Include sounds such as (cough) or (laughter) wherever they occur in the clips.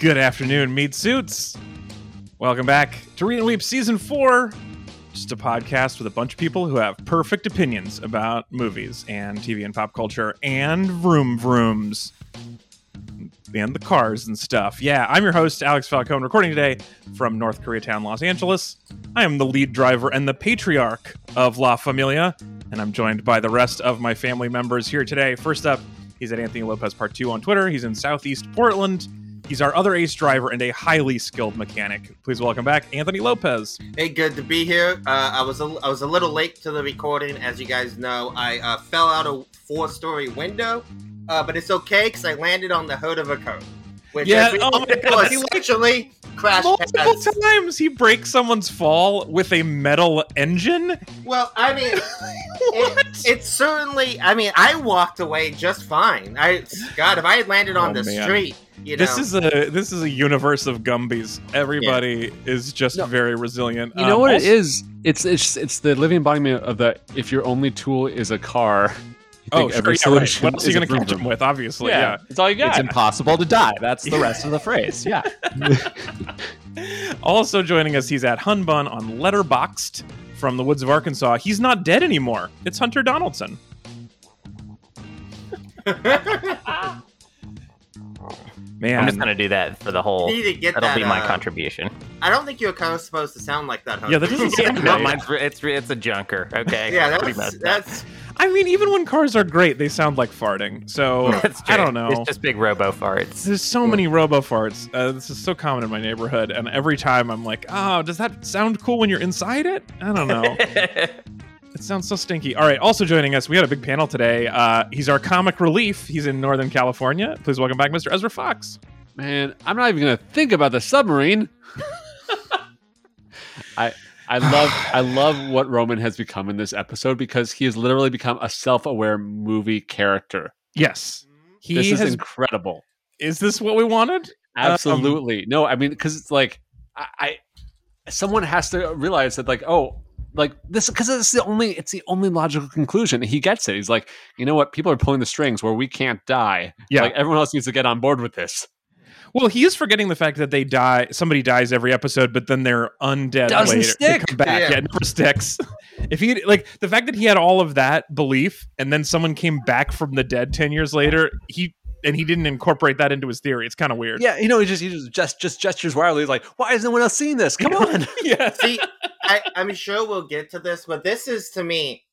Good afternoon, meat suits. Welcome back to Read and Weep Season 4. Just a podcast with a bunch of people who have perfect opinions about movies and TV and pop culture and vroom vrooms and the cars and stuff. Yeah, I'm your host, Alex Falcone, recording today from North Koreatown, Los Angeles. I am the lead driver and the patriarch of La Familia, and I'm joined by the rest of my family members here today. First up, he's at Anthony Lopez Part 2 on Twitter. He's in Southeast Portland. He's our other ace driver and a highly skilled mechanic. Please welcome back Anthony Lopez. Hey, good to be here. Uh, I was a, I was a little late to the recording, as you guys know. I uh, fell out a four story window, uh, but it's okay because I landed on the hood of a car. Which Yeah, as we oh all my God, is actually crash Multiple pads. times he breaks someone's fall with a metal engine. Well, I mean, (laughs) What? it, it's certainly. I mean, I walked away just fine. I God, if I had landed on Oh, the man. street, you know, This is a this is a universe of Gumbies. Everybody is just No. very resilient. You know Um, what also- it is? It's it's it's the living embodiment of the if your only tool is a car. You Oh, think sure, every yeah, right. solution What else are you going to catch vroom him with? Obviously, Yeah, yeah. it's all you got. It's impossible to die. That's the rest of the phrase. Yeah. (laughs) Also joining us, he's at Hunbun on Letterboxd from the woods of Arkansas. He's not dead anymore. It's Hunter Donaldson. (laughs) Man, I'm just gonna do that for the whole. you need to get That'll that. be my uh, contribution. I don't think you're kind of supposed to sound like that. Hunter. Yeah, that doesn't (laughs) sound no, right. mine's it's it's a junker. Okay. yeah, Pretty that's messed up. that's. I mean, even when cars are great, they sound like farting. So (laughs) That's I don't know. It's just big robo farts. There's so many robo farts. Uh, this is so common in my neighborhood, and every time I'm like, "Oh, does that sound cool when you're inside it?" I don't know. (laughs) It sounds so stinky. All right. Also joining us, we had a big panel today. Uh, he's our comic relief. He's in Northern California. Please welcome back, Mr. Ezra Fox. Man, I'm not even gonna think about the submarine. (laughs) I I love I love what Roman has become in this episode because he has literally become a self-aware movie character. Yes, he this is has. incredible. is this what we wanted? Absolutely. no, I mean, because it's like I, I, someone has to realize that, like, oh, like this, because it's the only, it's the only logical conclusion. He gets it. He's like, you know what? People are pulling the strings where we can't die. Yeah. like everyone else needs to get on board with this. Well, he is forgetting the fact that they die. Somebody dies every episode, but then they're undead Doesn't later. They stick. come back. Yeah. Yeah. never sticks. (laughs) if he like the fact that he had all of that belief, and then someone came back from the dead ten years later, he and he didn't incorporate that into his theory. It's kind of weird. Yeah, you know, he just he just just, just gestures wildly. He's like, why is no one else seeing this? Come on. (laughs) yeah. See, I, I'm sure we'll get to this, but this is to me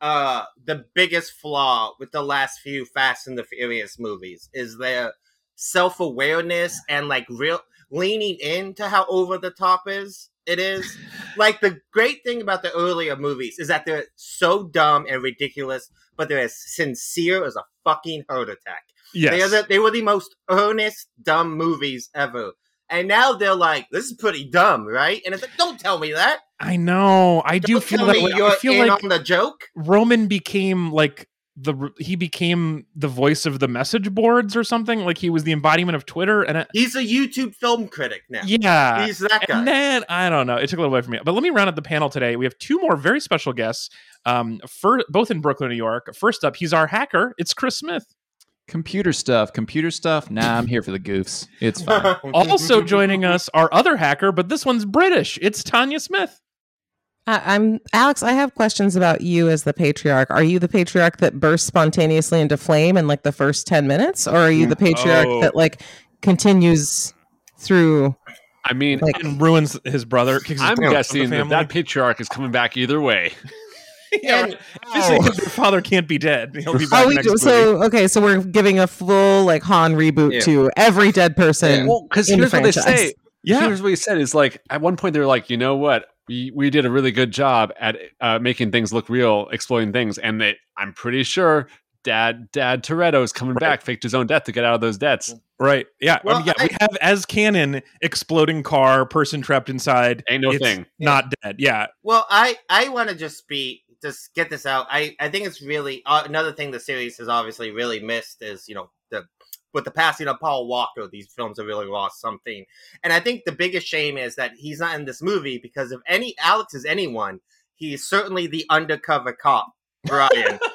uh the biggest flaw with the last few Fast and the Furious movies is their self-awareness and like real leaning into how over the top is it is. like the great thing about the earlier movies is that they're so dumb and ridiculous, but they're as sincere as a fucking heart attack. Yes. They, are the, they were the most earnest, dumb movies ever. And now they're like, this is pretty dumb, right? And it's like, don't tell me that. I know. I do Don't feel tell that way. I you're feel in like on the joke. Roman became like the he became the voice of the message boards or something. Like he was the embodiment of Twitter, and it, He's a YouTube film critic now. yeah. He's that guy. And then I don't know. It took a little away from me. But let me round up the panel today. We have two more very special guests, um, for, both in Brooklyn, New York. First up, he's our hacker. It's Chris Smith. Computer stuff. Computer stuff. Nah, I'm here for the goofs. It's (laughs) fine. (laughs) Also joining us, our other hacker, but this one's British. It's Tanya Smith. I, I'm Alex. I have questions about you as the patriarch. Are you the patriarch that bursts spontaneously into flame in like the first ten minutes, or are you the patriarch Oh. that like continues through? I mean, Like- And ruins his brother. His I'm brother out of the guessing that that patriarch is coming back either way. (laughs) (laughs) yeah, right. Obviously, Oh. their father can't be dead. He'll be (laughs) back Oh, we next do, so okay. So we're giving a full like Han reboot Yeah. to every dead person. Well, because in the here's what they franchise. say. Yeah. Here's what he said is like at one point they were like, you know what? We we did a really good job at uh, making things look real, exploiting things, and that I'm pretty sure Dad Dad Toretto is coming back, faked his own death to get out of those debts. Right. Yeah. Well, I mean, yeah. we have as canon exploding car, person trapped inside. Ain't no it's thing. Not dead. Yeah. Well, I I want to just be just get this out. I I think it's really uh, another thing the series has obviously really missed is you know the with the passing of Paul Walker, these films have really lost something. And I think the biggest shame is that he's not in this movie because if any Alex is anyone, he's certainly the undercover cop, Brian. (laughs)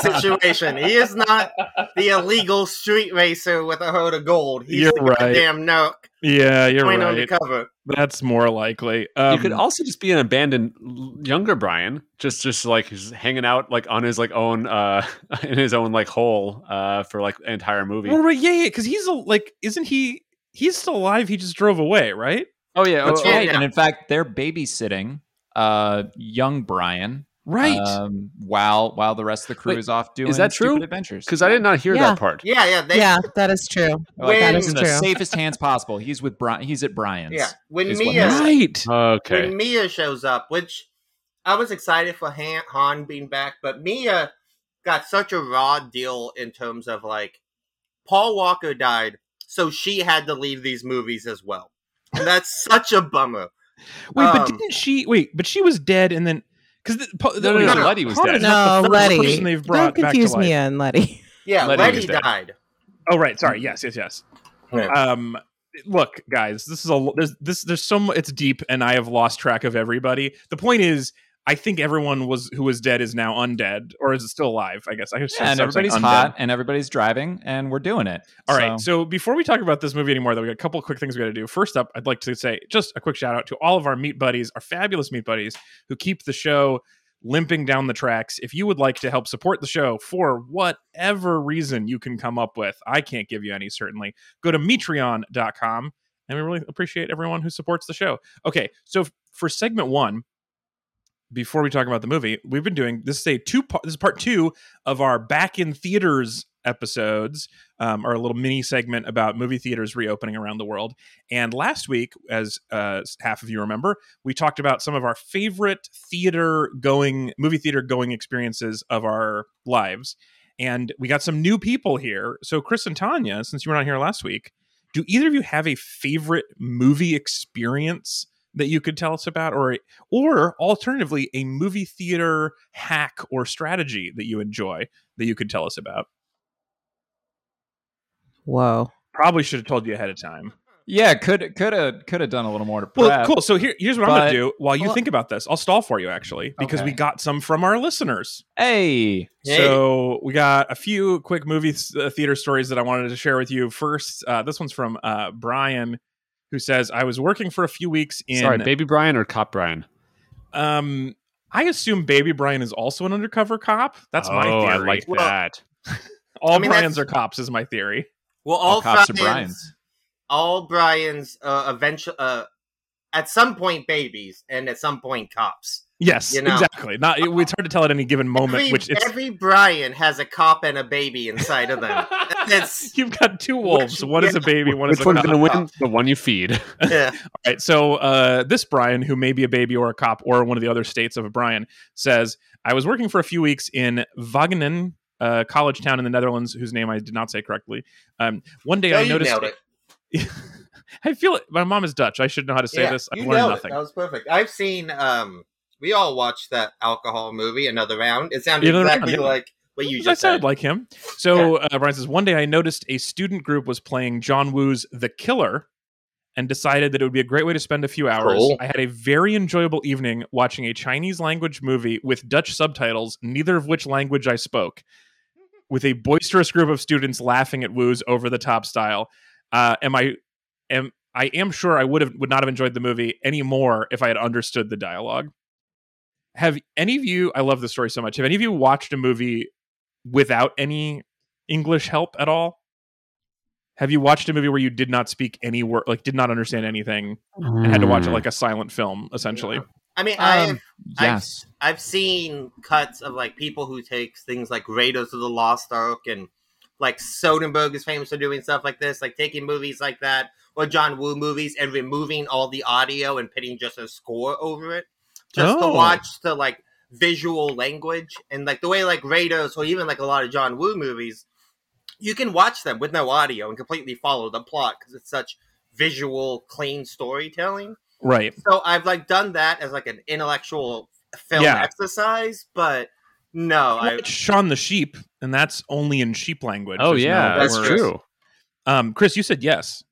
situation. He is not the illegal street racer with a herd of gold. He's You're the right. goddamn nerk Yeah, you're going right. undercover. That's more likely. Um, you could also just be an abandoned younger Brian, just just like just hanging out like on his like own uh (laughs) in his own like hole uh for like an entire movie. well, right, yeah, yeah, because he's a, like, isn't he? He's still alive. He just drove away, right? Oh yeah, That's oh, right. yeah. And in fact, they're babysitting uh, young Brian Right. um, while while the rest of the crew Wait, is off doing is that true? adventures. because I did not hear Yeah. that part. Yeah, yeah, they, yeah, that is true. Like, When- he's in the That is true. safest hands possible. He's with Brian. He's at Brian's. yeah. When is what Mia, right. Okay, when Mia shows up, which I was excited for Han, Han being back, but Mia got such a raw deal in terms of like Paul Walker died, so she had to leave these movies as well. And that's such a bummer. Wait, but Um, didn't she? Wait, but she was dead, and then because the, pa- No, no, wait, no, no, Letty was Paul dead. is not No, Letty. they've brought Don't back to confuse life. Mia and Letty. Yeah, Letty Letty, died. Oh, right. Sorry. Yes. Yes. Yes. Yeah. Um, look, guys, this is a there's this there's so mu- it's deep, and I have lost track of everybody. The point is, I think everyone was who was dead is now undead, or is it still alive? I guess I guess Yeah, and everybody's hot, and everybody's driving, and we're doing it. All right. So- So before we talk about this movie anymore, though, we got a couple of quick things we got to do. First up, I'd like to say just a quick shout out to all of our meat buddies, our fabulous meat buddies who keep the show limping down the tracks. If you would like to help support the show for whatever reason you can come up with, I can't give you any certainly. Go to metreon.com and we really appreciate everyone who supports the show. Okay, so for segment 1, before we talk about the movie, we've been doing this is a two part this is part 2 of our back in theaters episodes um, our little mini segment about movie theaters reopening around the world. And last week, as uh, half of you remember, we talked about some of our favorite theater going, movie theater going experiences of our lives. And we got some new people here. So, Chris and Tanya, since you were not here last week, do either of you have a favorite movie experience that you could tell us about, or or alternatively, a movie theater hack or strategy that you enjoy that you could tell us about? Whoa. Probably should have told you ahead of time. yeah, could could have could have done a little more to Well, prep. cool. So here, here's what I'm going to do while you well- think about this. I'll stall for you actually because we got some from our listeners. Hey, Hey. So we got a few quick movie uh, theater stories that I wanted to share with you. First, uh, this one's from uh, Brian, who says, "I was working for a few weeks in." Sorry, Baby Brian or Cop Brian? Um, I assume Baby Brian is also an undercover cop. That's my Oh, theory. I like Well, that. (laughs) All I mean, Brian's are cops, is my theory. Well, all all, cops are Brian's, Brian's. all Brian's uh, eventually, uh, at some point, babies, and at some point, cops. Yes, You know. exactly. Not it- it's hard to tell at any given moment. every, which it's every Brian has a cop and a baby inside of them. (laughs) That's you've got two wolves. Which- One is a baby. One is Which a one's cop. going to win? The one you feed. (laughs) yeah. All right. So uh, this Brian, who may be a baby or a cop or one of the other states of a Brian, says, "I was working for a few weeks in Wageningen, a college town in the Netherlands, whose name I did not say correctly. Um, one day Yeah, I noticed. nailed. (laughs) I feel it. My mom is Dutch. I should know how to say yeah, this. I've you learned nailed nothing. it. That was perfect. I've seen. Um, we all watched that alcohol movie, Another Round. It sounded Another Round, exactly yeah. like what you I just sounded said. like him. So uh, Brian says, one day I noticed a student group was playing John Woo's The Killer and decided that it would be a great way to spend a few hours. Cool. I had a very enjoyable evening watching a Chinese language movie with Dutch subtitles, neither of which language I spoke, with a boisterous group of students laughing at Woo's over the top style. Uh, am I am I am sure I would have would not have enjoyed the movie any more if I had understood the dialogue. Have any of you I love this story so much. Have any of you watched a movie without any English help at all? Have you watched a movie where you did not speak any word, like did not understand anything, and had to watch it like a silent film, essentially? I mean, I've Um, yes. I've seen cuts of like people who take things like Raiders of the Lost Ark and like Soderbergh is famous for doing stuff like this, like taking movies like that or John Woo movies and removing all the audio and putting just a score over it, just to Oh. watch the like visual language and like the way like Raiders or even like a lot of John Woo movies, you can watch them with no audio and completely follow the plot because it's such visual, clean storytelling. Right. So I've like done that as like an intellectual film Yeah. exercise, but no, I Watch Shaun the Sheep, and that's only in sheep language. Oh yeah, no that's That's true. Um, Chris, you said yes.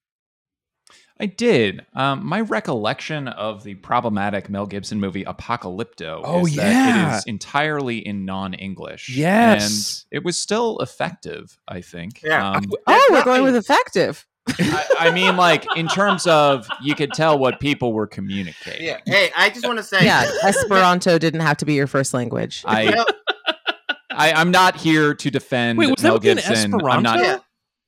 I did. Um, my recollection of the problematic Mel Gibson movie Apocalypto Oh, is that yeah. it is entirely in non-English. Yes. and it was still effective. I think. Yeah. Um, Oh, we're going with effective. I, I mean, like in terms of you could tell what people were communicating. Yeah. Hey, I just want to say. Yeah, (laughs) Esperanto didn't have to be your first language. I, I I'm not here to defend Wait, was that Mel movie in Gibson. I'm not. yeah.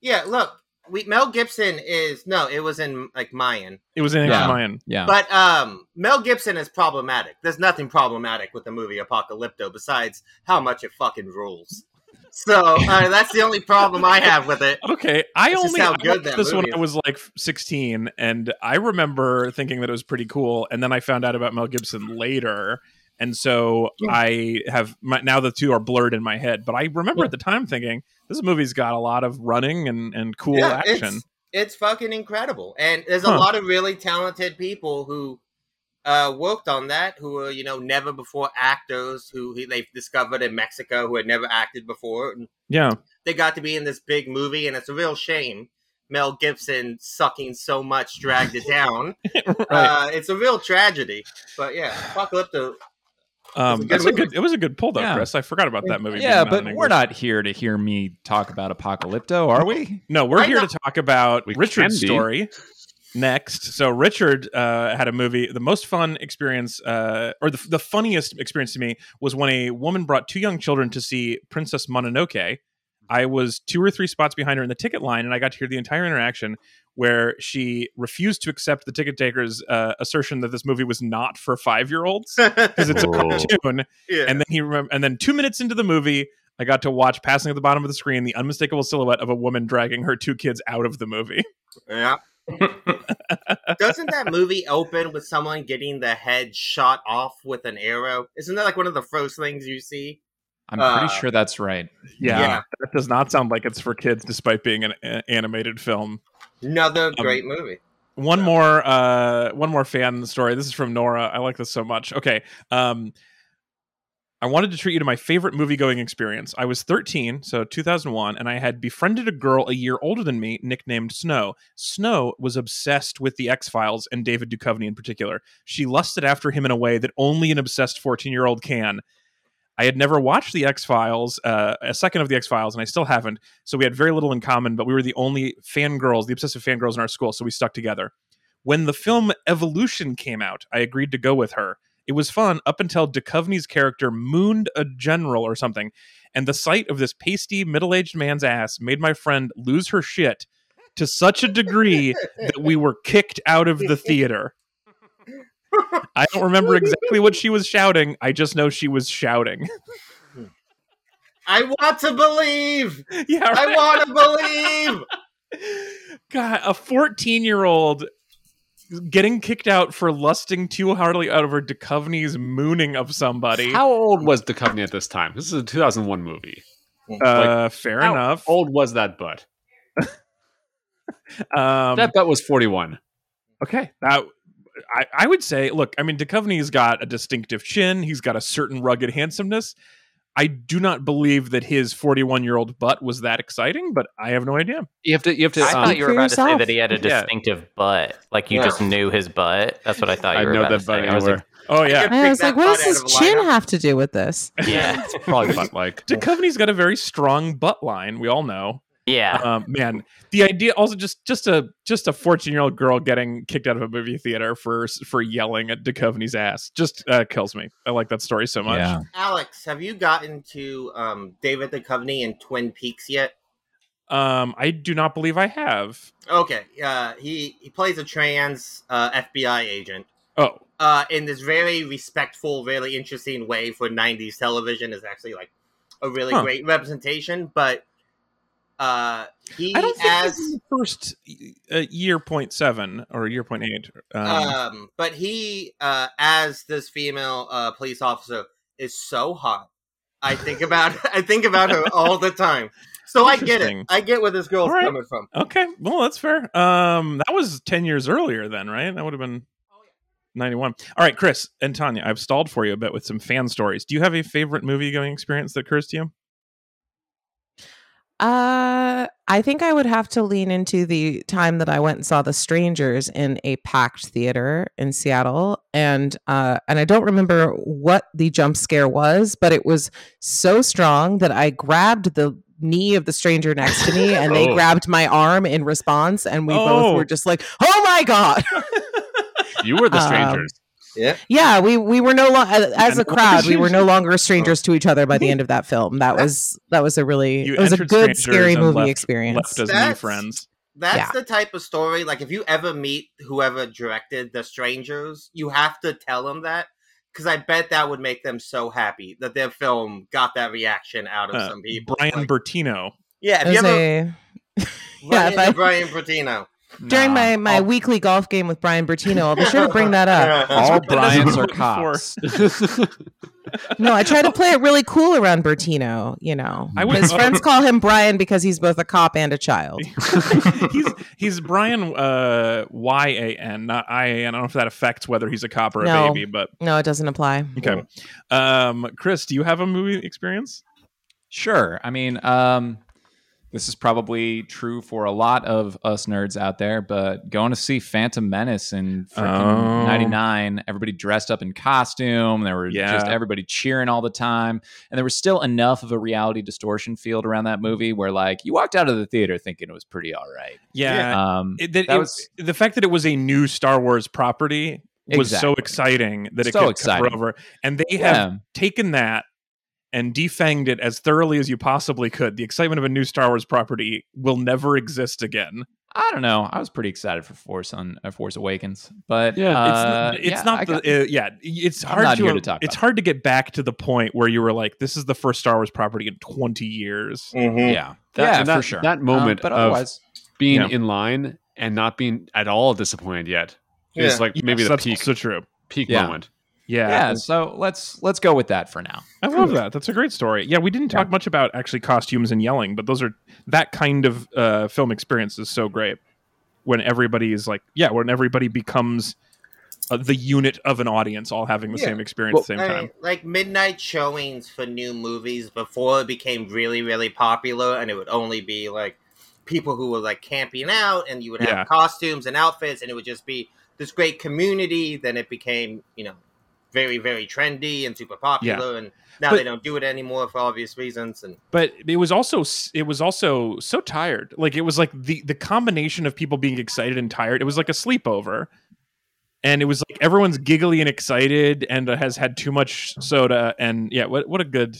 Yeah. Look, we Mel Gibson is no. It was in like Mayan, It was in Yeah. Mayan. Yeah. but um, Mel Gibson is problematic. There's nothing problematic with the movie Apocalypto besides how much it fucking rules. So uh, (laughs) that's the only problem I have with it. Okay, I That's only how I good watched that this when I was like 16, and I remember thinking that it was pretty cool, and then I found out about Mel Gibson later, and so I have my, now the two are blurred in my head. But I remember at the time thinking this movie's got a lot of running and and cool Yeah, action. It's, it's fucking incredible, and there's Huh. a lot of really talented people who uh, worked on that, who were you know never before actors, who he, they've discovered in Mexico, who had never acted before, and Yeah, they got to be in this big movie, and it's a real shame. Mel Gibson sucking so much dragged it down. (laughs) right. uh, it's a real tragedy, but yeah, Apocalypto. Um, that's a good. It was a good pull though, Yeah. Chris. I forgot about that movie. Yeah, but we're not here to hear me talk about Apocalypto, are we? No, we're I here know- to talk about We Richard's story next. So Richard uh, had a movie. The most fun experience, uh, or the, the funniest experience to me, was when a woman brought two young children to see Princess Mononoke. I was two or three spots behind her in the ticket line, and I got to hear the entire interaction where she refused to accept the ticket taker's uh, assertion that this movie was not for five year olds because it's a (laughs) cartoon. yeah. And then he remem- and then two minutes into the movie, I got to watch passing at the bottom of the screen the unmistakable silhouette of a woman dragging her two kids out of the movie. Yeah. (laughs) Doesn't that movie open with someone getting the head shot off with an arrow? Isn't that like one of the first things you see? I'm Uh, pretty sure that's right. Yeah, Yeah. that does not sound like it's for kids, despite being an a- animated film. Another Um, great movie. One more, uh, one more fan story. This is from Nora. I like this so much. Okay, um, I wanted to treat you to my favorite movie going experience. I was 13, so 2001, and I had befriended a girl a year older than me, nicknamed Snow. Snow was obsessed with the X Files and David Duchovny in particular. She lusted after him in a way that only an obsessed 14 year old can. I had never watched the X Files, uh, a second of the X Files, and I still haven't. So we had very little in common, but we were the only fangirls, the obsessive fangirls in our school, so we stuck together. When the film Evolution came out, I agreed to go with her. It was fun up until Duchovny's character mooned a general or something, and the sight of this pasty, middle aged man's ass made my friend lose her shit to such a degree that we were kicked out of the theater. I don't remember exactly what she was shouting. I just know she was shouting. I want to believe. (laughs) yeah, I want to believe. (laughs) God, a 14 year old getting kicked out for lusting too hardly out of her Duchovny's mooning of somebody. How old was Duchovny at this time? This is a 2001 movie. uh, fair enough. How enough. old was that butt? (laughs) Um, that butt was 41. okay, that I, I would say. Look, I mean, Duchovny's got a distinctive chin. He's got a certain rugged handsomeness. I do not believe that his 41 year old butt was that exciting, but I have no idea. You have to. You have to. I um, thought you were for about to say that he had a Yeah. distinctive butt. Like you Yeah. just knew his butt. That's what I thought you I were know about that to butt say. I was anywhere. Oh yeah, I I was like, what does his chin lineup. have to do with this? like, yeah, (laughs) probably butt like. Duchovny's got a very strong butt line. We all know. Yeah. um, man, the idea also just just a just a 14 year old girl getting kicked out of a movie theater for for yelling at Duchovny's ass just uh, kills me. I like that story so much. Yeah. Alex, have you gotten to um, David Duchovny in Twin Peaks yet? Um, I do not believe I have. Okay, uh, he he plays a trans uh, FBI agent Oh, uh, in this very respectful, really interesting way for '90s television. Is actually like a really Huh. great representation, but uh, he I don't think as the first uh, year point seven or year point eight. Um, um, but he uh, as this female uh, police officer is so hot. I think about (laughs) I think about her all the time. So I get it. I get where this girl's right. coming from. okay, well that's fair. Um, that was 10 years earlier then, right? That would have been. 91. All right, Chris and Tanya, I've stalled for you a bit with some fan stories. Do you have a favorite movie going experience that occurs to you? Uh, I think I would have to lean into the time that I went and saw The Strangers in a packed theater in Seattle, and uh, and I don't remember what the jump scare was, but it was so strong that I grabbed the knee of the stranger next to me, and they (laughs) Oh. grabbed my arm in response, and we Oh. both were just like, "Oh my god!" (laughs) You were the Um, strangers. Yeah. yeah, we we were no longer as a crowd, we were no (laughs) longer strangers to each other by the end of that film. That was that was a really You it was a good scary movie left- experience. Left as new That's- friends. That's Yeah. the type of story. Like, if you ever meet whoever directed The Strangers, you have to tell them that because I bet that would make them so happy that their film got that reaction out of Uh, some people. Brian Like, Bertino. yeah, if you ever a- (laughs) yeah, if I- Brian Bertino, during Nah. my, my all, weekly golf game with Brian Bertino, I'll be sure to bring that up. (laughs) all Brian's that is Bryans are looking cops. (laughs) No, I try to play it really cool around Bertino. You know, I would- his friends call him Brian because he's both a cop and a child. (laughs) he's he's Brian uh, Y A N, not I A N. I don't know if that affects whether he's a cop or a No. baby, but No, it doesn't apply. okay. Um, Chris, do you have a movie experience? Sure. I mean, um, this is probably true for a lot of us nerds out there, but going to see Phantom Menace in freaking Oh. 99, everybody dressed up in costume. There were just everybody cheering all the time. And there was still enough of a reality distortion field around that movie where, like, you walked out of the theater thinking it was pretty all right. Yeah. Um, It, that, that it- was- the fact that it was a new Star Wars property was so exciting that it So could exciting. cover over. And they yeah. have taken that and defanged it as thoroughly as you possibly could. The excitement of a new Star Wars property will never exist again. I don't know. I was pretty excited for Force on uh, Force Awakens, but Yeah, uh, it's it's yeah, not the got- uh, yeah. It's hard to, to talk it's about hard to get back to the point where you were like, this is the first Star Wars property in twenty years. yeah, That- yeah, that- for sure. that moment um, but of- otherwise, Being Yeah. in line and not being at all disappointed yet is Yeah. like maybe Yes, the that's peak so true. peak Yeah. moment. Yeah. yeah. So let's let's go with that for now. I love that. That's a great story. Yeah, we didn't talk much about actually costumes and yelling, but those are that kind of uh, film experience is so great when everybody is like, yeah, when everybody becomes uh, the unit of an audience, all having the Yeah. same experience Well, at the same I time. mean, like midnight showings for new movies before it became really, really popular, and it would only be like people who were like camping out, and you would have Yeah. costumes and outfits, and it would just be this great community. Then it became, you know, very, very trendy and super popular, and now But- they don't do it anymore for obvious reasons. And but it was also it was also so tired. Like it was like the the combination of people being excited and tired. It was like a sleepover. And it was like everyone's giggly and excited and uh, has had too much soda and yeah, what what a good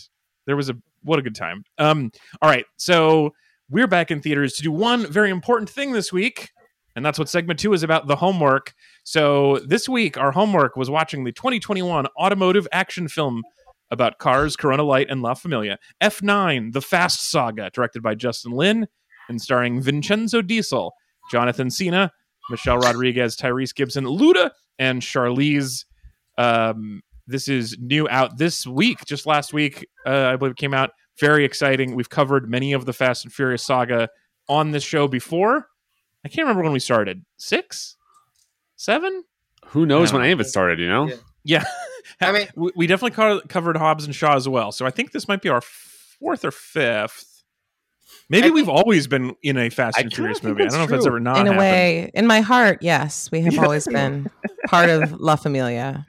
there was a what a good time. Um all right. So we're back in theaters to do one very important thing this week. And that's what segment 2 is about, the homework. So this week our homework was watching the 2021 automotive action film about cars, Corona Light, and La Familia. F9, The Fast Saga, directed by Justin Lin and starring Vincenzo Diesel, Jonathan Cena, Michelle Rodriguez, Tyrese Gibson, Luda, and Charlize. Um, this is new out this week, just last week, uh, I believe it came out. Very exciting. We've covered many of the Fast and Furious saga on this show before. I can't remember when we started. Six? Seven? Who knows Yeah. when any of it started? You know, Yeah. Yeah. (laughs) I mean- we, we definitely co- covered Hobbs and Shaw as well. So I think this might be our fourth or fifth. Maybe I we've think- always been in a Fast and kinda Furious movie. I don't know if that's ever not in a happened. way, in my heart, yes, we have (laughs) Yeah. always been part of La Familia.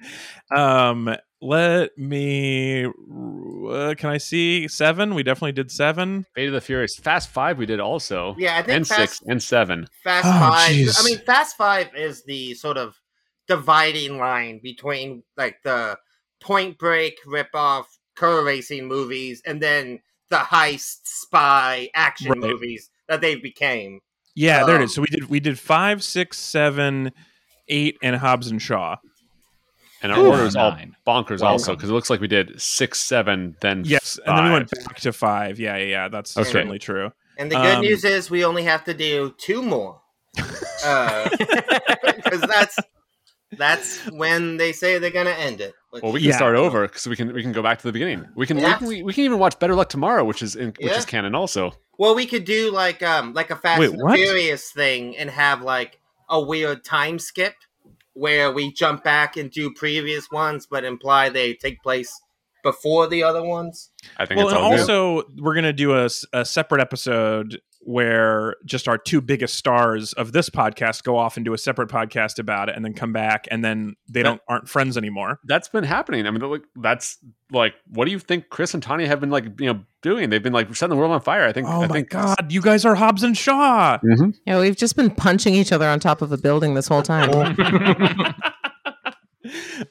Um, let me. Uh, can I see seven? We definitely did seven. Fate of the Furious, Fast Five, we did also, yeah, I think and Fast, six and seven. Fast Oh, Five. jeez. I mean, Fast Five is the sort of dividing line between like the Point Break ripoff car racing movies and then the heist spy action Right. movies that they became. Yeah, there it is. Um, So we did we did five, six, seven, eight, and Hobbs and Shaw. And our Ooh. order is all bonkers, Wow. also, because it looks like we did six, seven, then Yes, and then we went back to five. Yeah, yeah, yeah. That's Okay. certainly true. And the good Um, news is we only have to do two more. (laughs) (laughs) Because that's that's when they say they're gonna end it. which- Well, we can Yeah. start over because we can we can go back to the beginning. We can Yeah. we, can we can even watch Better Luck Tomorrow, which is in, which Yeah. is canon also. Well, we could do like um like a Fast Wait, and? Furious thing and have like a weird time skip where we jump back and do previous ones, but imply they take place before the other ones. I think Well, it's and all good. also we're gonna do a, a separate episode where just our two biggest stars of this podcast go off and do a separate podcast about it, and then come back, and then they That- don't aren't friends anymore. that's been happening. I mean, like that's like, what do you think Chris and Tanya have been like, you know, doing? They've been like setting the world on fire. I think. Oh I my think god, you guys are Hobbs and Shaw. Mhm. Yeah, we've just been punching each other on top of a building this whole time. (laughs)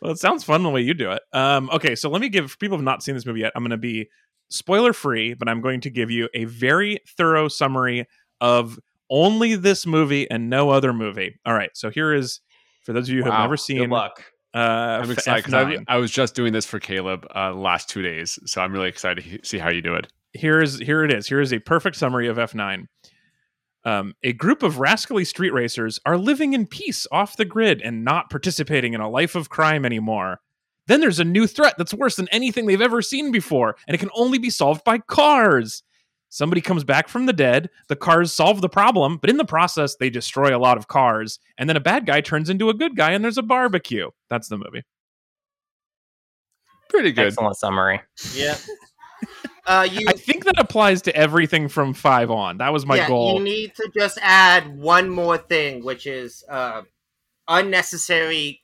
well, it sounds fun the way you do it. Um, okay, so let me give for people who have not seen this movie yet. I'm going to be spoiler free, but I'm going to give you a very thorough summary of only this movie and no other movie. All right, so here is for those of you who have Wow. never Good seen. luck. Uh, I'm excited because I, I was just doing this for Caleb uh, the last two days, so I'm really excited to see how you do it. here is here it is. Here is a perfect summary of F9. Um, a group of rascally street racers are living in peace off the grid and not participating in a life of crime anymore. Then there's a new threat that's worse than anything they've ever seen before, and it can only be solved by cars. Somebody comes back from the dead, the cars solve the problem, but in the process, they destroy a lot of cars, and then a bad guy turns into a good guy, and there's a barbecue. That's the movie. Pretty good. Excellent summary. Yeah. (laughs) Uh, you I think that applies to everything from five on. That was my yeah, goal. You need to just add one more thing, which is uh, unnecessary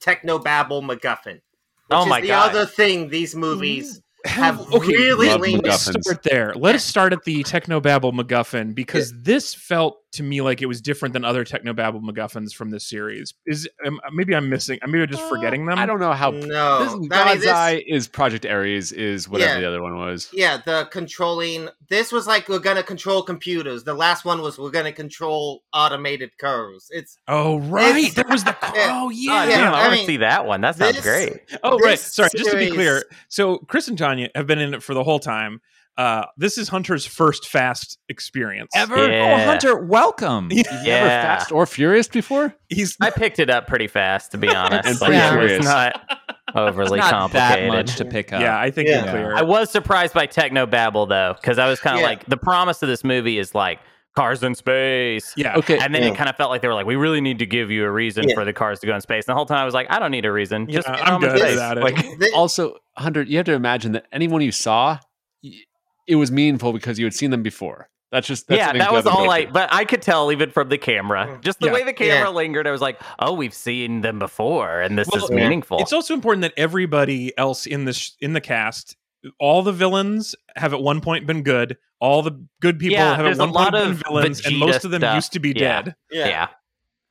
technobabble MacGuffin. Which Oh is my the God. other thing these movies Have- have really leaned Let's start there. Let us start at the Technobabble MacGuffin because this felt to me like it was different than other Technobabble MacGuffins from this series. Is um, maybe I'm missing? Maybe I'm just forgetting them. I don't know how. No, this, I mean, God's this- Eye is Project Aries is whatever Yeah. the other one was. Yeah, the controlling. This was like we're gonna control computers. The last one was we're gonna control automated cars. It's Oh right, It's- there was the. (laughs) Yeah. Oh yeah. Yeah, damn, I, I want to see that one. That sounds this- great. Oh right. this Sorry. Just to be clear, so Chris and Tanya have been in it for the whole time. Uh, this is Hunter's first fast experience Ever? Oh, Hunter, welcome. (laughs) Yeah. Ever Yeah. Fast or Furious before? He's I picked it up pretty fast, to be (laughs) honest. And Like, pretty it was curious. not (laughs) overly Not that complicated. much to pick up. yeah. I think Yeah. you're clear. I was surprised by Techno Babble though, because I was kind of Yeah. like, the promise of this movie is like cars in space. yeah. Okay. And then Yeah. it kind of felt like they were like, we really need to give you a reason Yeah. for the cars to go in space. And the whole time I was like, I don't need a reason. Yeah, Just get I'm on with good this. without it. Like, also, Hunter, you have to imagine that anyone you saw, y- it was meaningful because you had seen them before. That's just that's yeah, that was have all go I. But I could tell even from the camera, mm. just the Yeah. way the camera Yeah. lingered. I was like, oh, we've seen them before, and this Well, is meaningful. It's also important that everybody else in this in the cast, all the villains have at one point been good. All the good people Yeah, have at there's a one point lot been of villains, and most of them stuff. used to be Yeah. dead. yeah.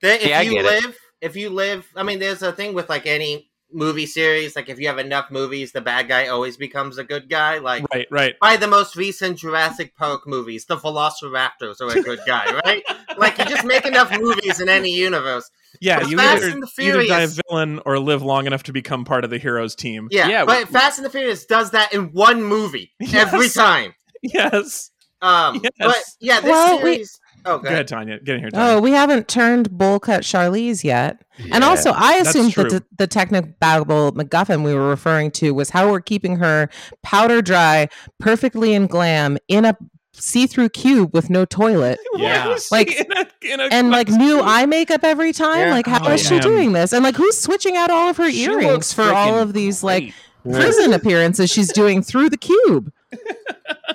They- if See, you get it. live, if you live, I mean, there's a thing with like any movie series. Like if you have enough movies, the bad guy always becomes a good guy. Like Right, right. by the most recent Jurassic Park movies, the Velociraptors are a good guy, (laughs) right? like you just make enough movies in any universe. Yeah, But you Fast either, and the either die a villain or live long enough to become part of the heroes team. Yeah, Yeah, but Fast and the Furious does that in one movie (laughs) every time. Yes. Um, Yes. but yeah, this Well, we- series. Oh, Go go ahead, ahead. Tanya. Get in here, Tanya. Oh, we haven't turned bowl cut Charlize yet. And also, I That's assumed that the, the technobabble MacGuffin we were referring to was how we're keeping her powder dry, perfectly in glam, in a see-through cube with no toilet, (laughs) Yeah. Like- in a, in a and like new costume? eye makeup every time. Yeah. Like, how Oh, is she doing this? And like, who's switching out all of her She earrings for all of these like great. prison appearances she's doing through the cube?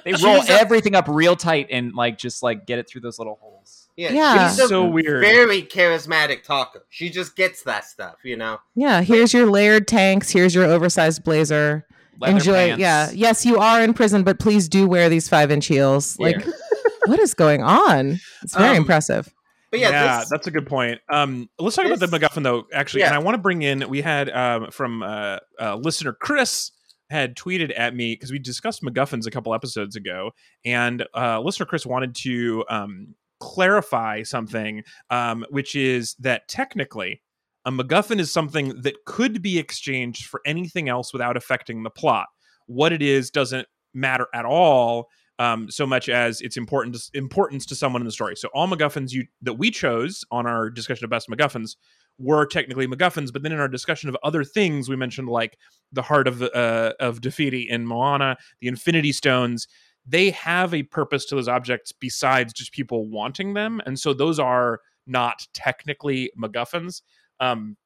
They roll She's a- everything up real tight and like just like get it through those little holes. Yeah, Yeah. she's a So weird. very charismatic talker. She just gets that stuff, you know. Yeah, here's your layered tanks. Here's your oversized blazer. Leather Enjoy. pants. Yeah. Yes, you are in prison, but please do wear these five inch heels. Like, Here. what is going on? It's very Um, impressive. But yeah, this, that's a good point. Um, let's talk about the this- MacGuffin though, actually. Yeah. And I want to bring in. We had um, from uh, uh, listener Chris had tweeted at me because we discussed MacGuffins a couple episodes ago, and uh, listener Chris wanted to um, clarify something, um, which is that technically. A MacGuffin is something that could be exchanged for anything else without affecting the plot. What it is doesn't matter at all um, so much as its important importance to someone in the story. So all MacGuffins you that we chose on our discussion of best MacGuffins were technically MacGuffins, but then in our discussion of other things, we mentioned like the heart of uh, of Te Fiti in Moana, the Infinity Stones. They have a purpose to those objects besides just people wanting them, and so those are not technically MacGuffins. Um,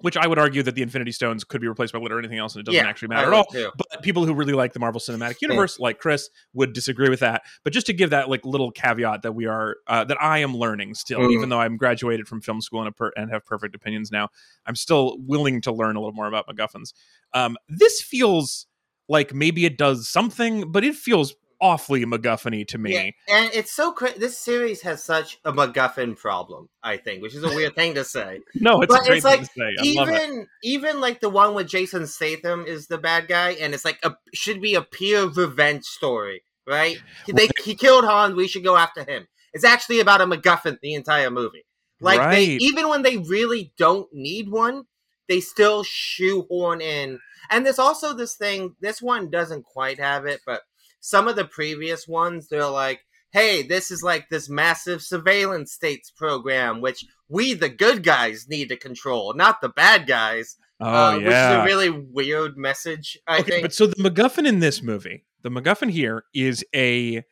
which I would argue that the Infinity Stones could be replaced by literally anything else, and it doesn't Yeah, actually matter at all. too. But people who really like the Marvel Cinematic Universe, like Chris, would disagree with that. But just to give that like little caveat that we are uh, that I am learning still, Mhm. even though I'm graduated from film school and, a per- and have perfect opinions now, I'm still willing to learn a little more about MacGuffins. Um, this feels like maybe it does something, but it feels awfully MacGuffin-y to me. Yeah, and it's so cra- this series has such a MacGuffin problem, I think, which is a weird thing to say. (laughs) No, it's But it's thing like to say. I love it. even even like the one with Jason Statham is the bad guy, and it's like a should be a peer revenge story, right? They he killed Han, we should go after him. It's actually about a MacGuffin the entire movie. Like they even when they really don't need one, they still shoehorn in. And there's also this thing. This one doesn't quite have it, but some of the previous ones, they're like, "Hey, this is like this massive surveillance states program, which we the good guys need to control, not the bad guys." Oh uh, Which is a really weird message. I okay, think. but so the MacGuffin in this movie, the MacGuffin here is a,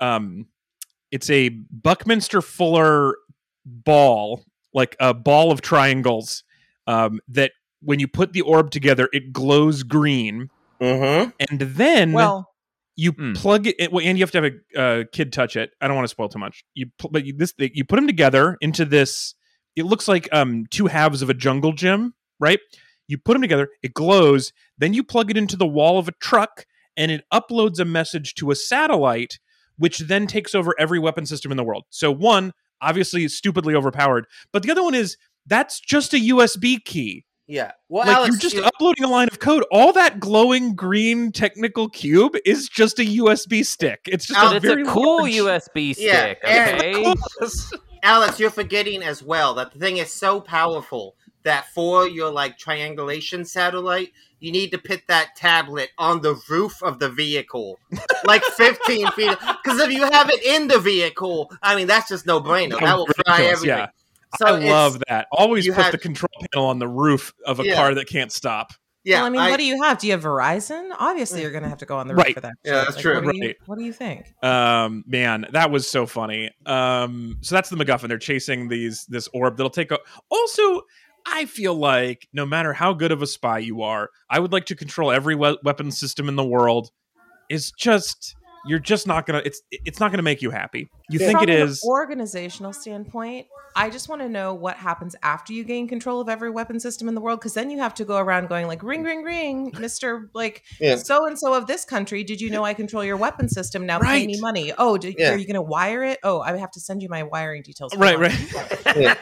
um, it's a Buckminster Fuller ball, like a ball of triangles, um, that when you put the orb together, it glows green, mm-hmm. and then Well, you Hmm. plug it, and you have to have a uh, kid touch it. I don't want to spoil too much. You pl- but you, this you put them together into this. It looks like um two halves of a jungle gym, right? You put them together, it glows. Then you plug it into the wall of a truck, and it uploads a message to a satellite, which then takes over every weapon system in the world. So one, obviously, stupidly overpowered, but the other one is that's just a USB key. Yeah. Well, like Alex, you're just you- uploading a line of code. All that glowing green technical cube is just a USB stick. It's just But But a it's very a cool large- USB stick, and- okay? Alex, you're forgetting as well that the thing is so powerful that for your like triangulation satellite, you need to put that tablet on the roof of the vehicle, like (laughs) 15 feet. Because if you have it in the vehicle, I mean that's just no brainer. That will fry everything. yeah. So I love that. Always put had- the control panel on the roof of a Yeah. car that can't stop. Yeah, well, I mean, I- what do you have? Do you have Verizon? Obviously, you're going to have to go on the roof Right. for that. Yeah, shit. that's true. What do, you, Right. what do you think? Um, man, that was so funny. Um, so that's the MacGuffin. They're chasing these this orb that'll take. A- also, I feel like no matter how good of a spy you are, I would like to control every we- weapon system in the world. Is just you're just not gonna. It's it's not gonna make you happy. You think From it an organizational standpoint. I just want to know what happens after you gain control of every weapon system in the world, because then you have to go around going like, "Ring, ring, ring, (laughs) Mister, like so and so of this country. Did you know I control your weapon system? Now pay me money. Oh, do, Yeah. are you going to wire it? Oh, I have to send you my wiring details. Right, right. (laughs) Yeah.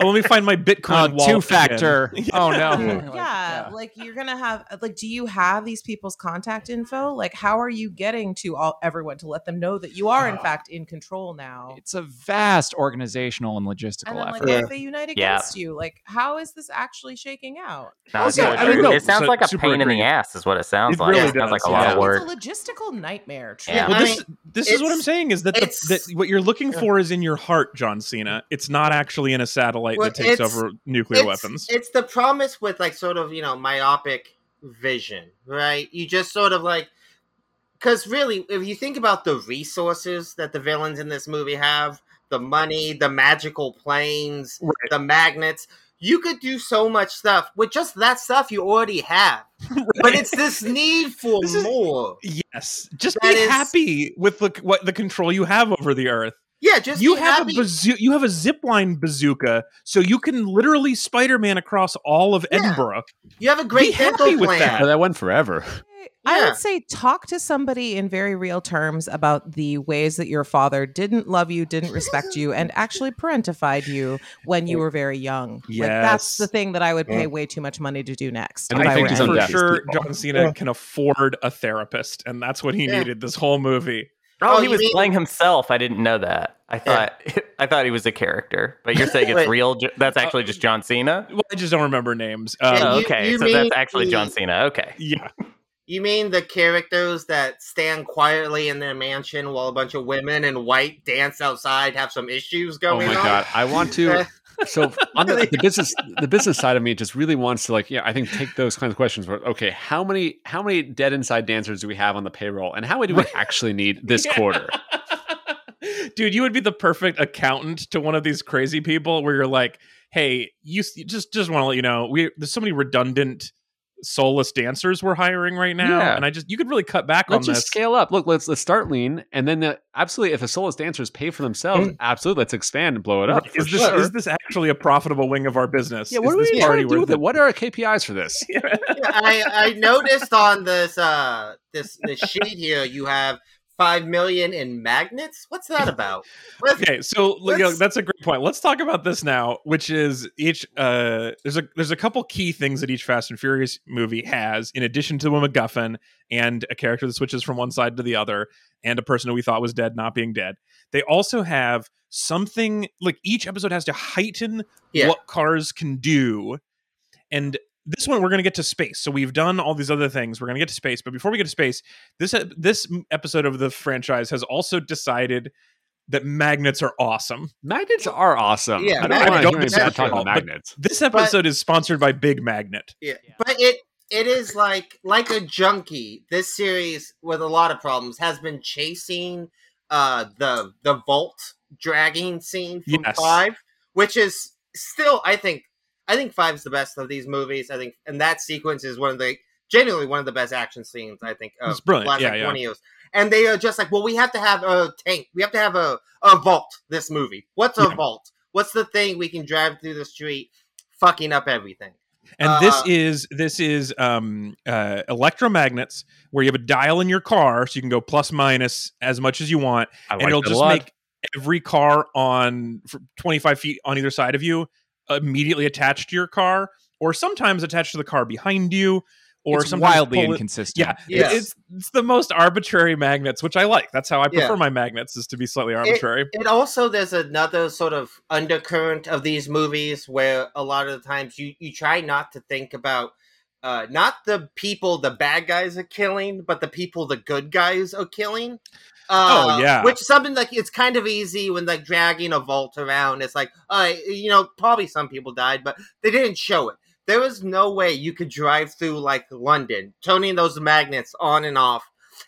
oh, let me find my Bitcoin uh, two factor. Oh (laughs) no. Yeah. yeah, like you're gonna have like do you have these people's contact info like how are you getting to all everyone to let them know that you are in fact in control now It's a vast organizational and logistical and then like effort. what Yeah. if they unite Yeah. against you like how is this actually shaking out No, Also, I it, mean, no, it sounds so- like a super pain in the ass, is what it sounds It like. really it sounds like does, a lot of work. it's a logistical nightmare Yeah. Well, this this is what I'm saying is that, the, that what you're looking for is in your heart, John Cena. It's not actually in a satellite Well, that takes over nuclear it's, weapons. It's the promise with like sort of you know myopic vision, right? You just sort of like because really, if you think about the resources that the villains in this movie have, the money, the magical planes, Right. the magnets. You could do so much stuff with just that stuff you already have, but it's this need (laughs) for This is- more. Yes, just be is- happy with the what the control you have over the Earth. Yeah, just you be have happy. a bazoo- you have a zipline bazooka, so you can literally Spider-Man across all of Yeah. Edinburgh. you have a great happy dental with plan. that. But that went forever. I would say talk to somebody in very real terms about the ways that your father didn't love you, didn't respect you, and actually parentified you when you were very young. Like that's the thing that I would pay way too much money to do next. And I I think were he's any on for sure people. John Cena can afford a therapist, and that's what he Yeah. needed this whole movie. Oh, Oh, he was mean- playing himself. I didn't know that. I thought (laughs) I thought he was a character, but you're saying it's real. That's actually just John Cena. Well, I just don't remember names. Um, Oh, you- okay, you so that's actually the- John Cena. Okay. yeah, You mean the characters that stand quietly in their mansion while a bunch of women in white dance outside have some issues oh going on? Oh my on? god, I want to. (laughs) So on the, the business, the business side of me just really wants to like, yeah, I think take those kinds of questions. Where okay, how many how many dead inside dancers do we have on the payroll, and how many do we (laughs) actually need this quarter? (laughs) dude, you would be the perfect accountant to one of these crazy people where you're like, hey, you just just want to let you know we there's so many redundant soulless dancers we're hiring right now, Yeah. and I just you could really cut back Let's on just this. scale up. Look, let's let's start lean, and then the, absolutely, if the soulless dancers pay for themselves, absolutely, let's expand and blow it up. Right, for Is this sure. is this actually a profitable wing of our business? yeah, what is are we this trying party to do with it? What are our KPIs for this? (laughs) I I noticed on this uh this this sheet here you have five million in magnets. What's that about? Okay so you know, that's a great point let's talk about this now which is each uh there's a there's a couple key things that each fast and furious movie has in addition to a macguffin and a character that switches from one side to the other and a person who we thought was dead not being dead they also have something like each episode has to heighten Yeah. what cars can do and this one we're going to get to space so we've done all these other things we're going to get to space but before we get to space this this episode of the franchise has also decided that magnets are awesome Magnets are awesome. Yeah, I don't magnets- want to hear any that's bad talk about magnets. this episode is sponsored by big magnet Yeah. But it it is like like a junkie. This series with a lot of problems has been chasing uh the the vault dragging scene from Yes. five, which is still I think I think five's the best of these movies. I think and that sequence is one of the genuinely one of the best action scenes I think of It's brilliant. the last Yeah, like, yeah. 20 years. And they are just like, well, we have to have a tank. We have to have a, a vault this movie. What's a Yeah. vault? What's the thing we can drive through the street fucking up everything? and this Uh, is this is um uh electromagnets where you have a dial in your car so you can go plus minus as much as you want I and like it'll just make every car on 25 feet on either side of you immediately attached to your car or sometimes attached to the car behind you or it's sometimes wildly pull it- inconsistent. yeah, Yes. it's it's the most arbitrary magnets, which I like. That's how I prefer Yeah. my magnets, is to be slightly arbitrary. It also there's another sort of undercurrent of these movies where a lot of the times you you try not to think about uh, not the people the bad guys are killing, but the people the good guys are killing. Uh, Oh, yeah. which is something like it's kind of easy when like dragging a vault around. It's like, uh, you know, probably some people died, but they didn't show it. There was no way you could drive through like London, turning those magnets on and off,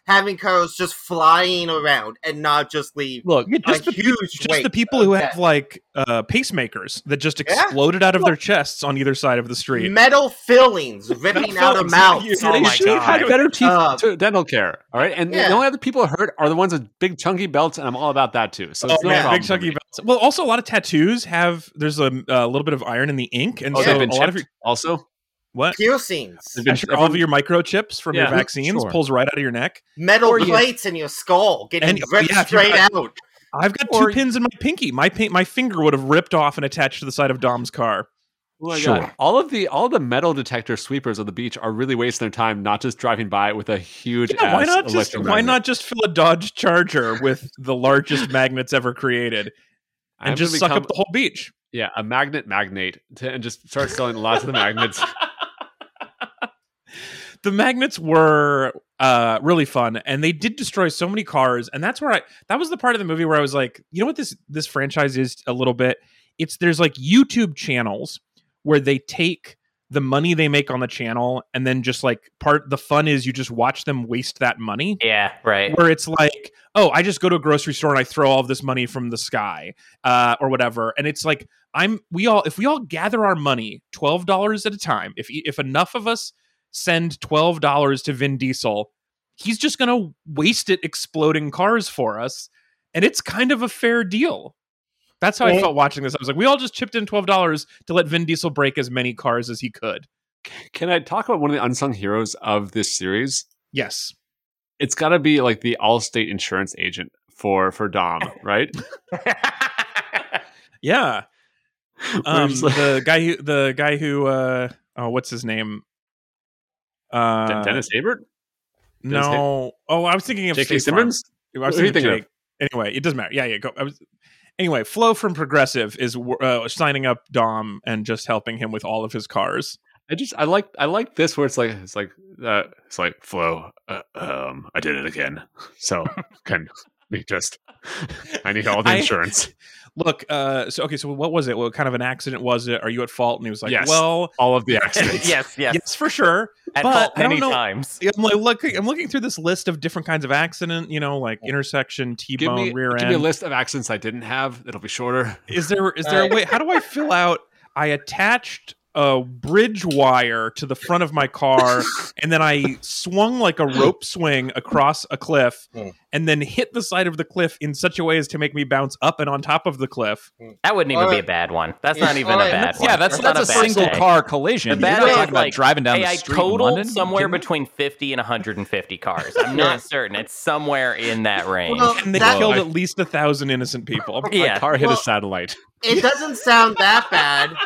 having cars just flying around and not just leave Look, Yeah, just a the, huge just the people who death. have like uh, pacemakers that just Yeah. exploded out of their chests on either side of the street. metal fillings ripping out of fillings, mouths. you- Oh they my should god! have better teeth Uh, to dental care. All right, and Yeah. the only other people hurt are the ones with big chunky belts, and I'm all about that too. So Oh no man, problem big chunky me. belts. Well, also a lot of tattoos have there's a, a little bit of iron in the ink, and Oh, so they've been a lot of your also. What Piercings, They've Sure, all of your microchips from your vaccines sure. pulls right out of your neck. metal or you- plates in your skull getting And- oh, ripped yeah, straight got- out. I've got Or- two pins in my pinky. My pin, my finger would have ripped off and attached to the side of Dom's car. Oh my Sure. God. All of the all the metal detector sweepers on the beach are really wasting their time not just driving by with a huge Yeah, why not just why not just fill a Dodge Charger with the largest (laughs) magnets ever created and I'm just suck become- up the whole beach? yeah a magnet magnate to, and just start selling lots of the magnets. (laughs) the magnets were uh really fun and they did destroy so many cars and that's where i that was the part of the movie where i was like you know what this this franchise is a little bit it's there's like youtube channels where they take the money they make on the channel and then just like part the fun is you just watch them waste that money Yeah, right. where it's like, oh, I just go to a grocery store and I throw all this money from the sky, uh, or whatever. And it's like, I'm we all if we all gather our money twelve dollars at a time, if if enough of us send twelve dollars to Vin Diesel, he's just gonna waste it exploding cars for us, and it's kind of a fair deal. That's how I felt watching this. I was like, we all just chipped in twelve dollars to let Vin Diesel break as many cars as he could. Can I talk about one of the unsung heroes of this series? Yes. It's got to be like the Allstate insurance agent for for Dom, (laughs) right? Yeah. (laughs) Um the guy who the guy who uh oh what's his name uh Dennis Haysbert, Dennis no oh i was thinking of J.K. Simmons. I was Who are you thinking of anyway it doesn't matter yeah yeah go I was anyway flo from progressive is uh, signing up dom and just helping him with all of his cars I just I like I like this where it's like it's like uh, it's like Flo. Uh, um, I did it again. (laughs) So (laughs) can (laughs) we just? I need all the (laughs) I- insurance. (laughs) look uh so okay so what was it what kind of an accident was it are you at fault and he was like Yes. well all of the accidents. yes, yes. yes for sure At But fault I don't many know- times. I'm like looking. I'm looking through this list of different kinds of accident. You know, like intersection, T-bone, me, rear give end. Give me a list of accidents I didn't have. It'll be shorter. Is there is there a way? How do I fill out? I attached a bridge wire to the front of my car, and then I swung like a rope swing across a cliff, Hmm. and then hit the side of the cliff in such a way as to make me bounce up and on top of the cliff. That wouldn't even be a bad one. That's Yeah, not even a alright. bad one. yeah, that's not that's, a, bad single day. car collision. The You're bad not talking is about like, driving down hey, the I street in totaled London. somewhere Kidding me? between 50 and 150 cars. I'm not certain. It's somewhere in that range. Well, And they That- killed at least a thousand innocent people. My car hit Well- a satellite. It doesn't sound that bad. (laughs)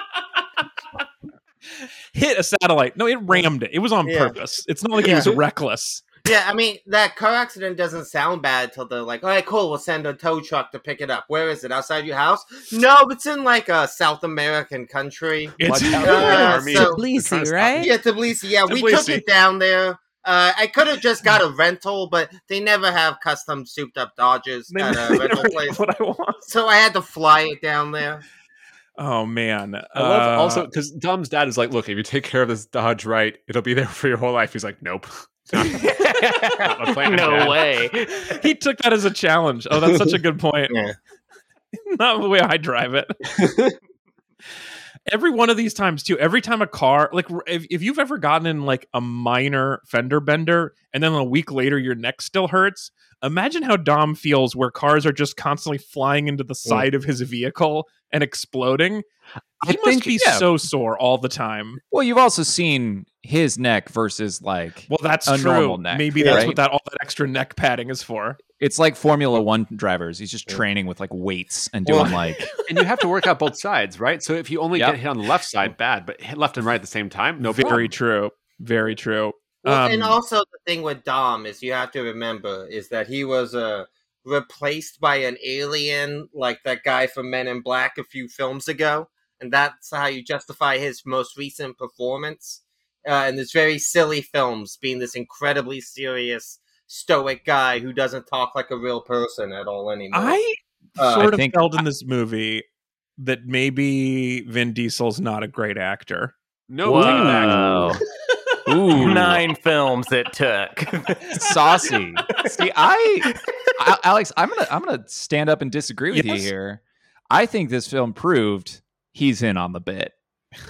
hit a satellite. No, it rammed it. It was on Yeah. purpose. It's not like he was reckless. Yeah, I mean that car accident doesn't sound bad till they're like, "All right, cool, we'll send a tow truck to pick it up." Where is it? Outside your house? No, it's in like a South American country. It's Watch out, Uh, so- They're trying to Tbilisi, right? me. Yeah, Tbilisi. Yeah, we took it down there. Uh, I could have just got a rental, but they never have custom souped up Dodges at a rental place. what I want. So I had to fly it down there. Oh man. I love Uh, also because Dom's dad is like, look, if you take care of this Dodge right, it'll be there for your whole life. He's like, nope. (laughs) my plan, no Dad. way. he took that as a challenge. Oh, that's such a good point. (laughs) Yeah. (laughs) Not the way I drive it. every one of these times too. Every time a car, like if, if you've ever gotten in like a minor fender bender, and then a week later your neck still hurts. Imagine how Dom feels where cars are just constantly flying into the mm. side of his vehicle and exploding. I He must think- be yeah. so sore all the time. Well, you've also seen his neck versus like Well, that's A true. normal neck, Maybe that's right? what that all that extra neck padding is for. it's like Formula One drivers. He's just training with like weights and doing Well- like (laughs) And you have to work out both sides, right? So if you only Yep. get hit on the left side, bad, but hit left and right at the same time, no Very problem. true. Very true. Well, Um, and also the thing with Dom is you have to remember is that he was uh, replaced by an alien like that guy from Men in Black a few films ago, and that's how you justify his most recent performance uh, in this very silly films, being this incredibly serious, stoic guy who doesn't talk like a real person at all anymore. I Uh, sort I of think- felt in this movie that maybe Vin Diesel's not a great actor. No, take. Whoa. (laughs) ooh Nine films it took. saucy. See, I, (laughs) I, Alex, I'm gonna I'm gonna stand up and disagree with Yes. you here. I think this film proved he's in on the bit.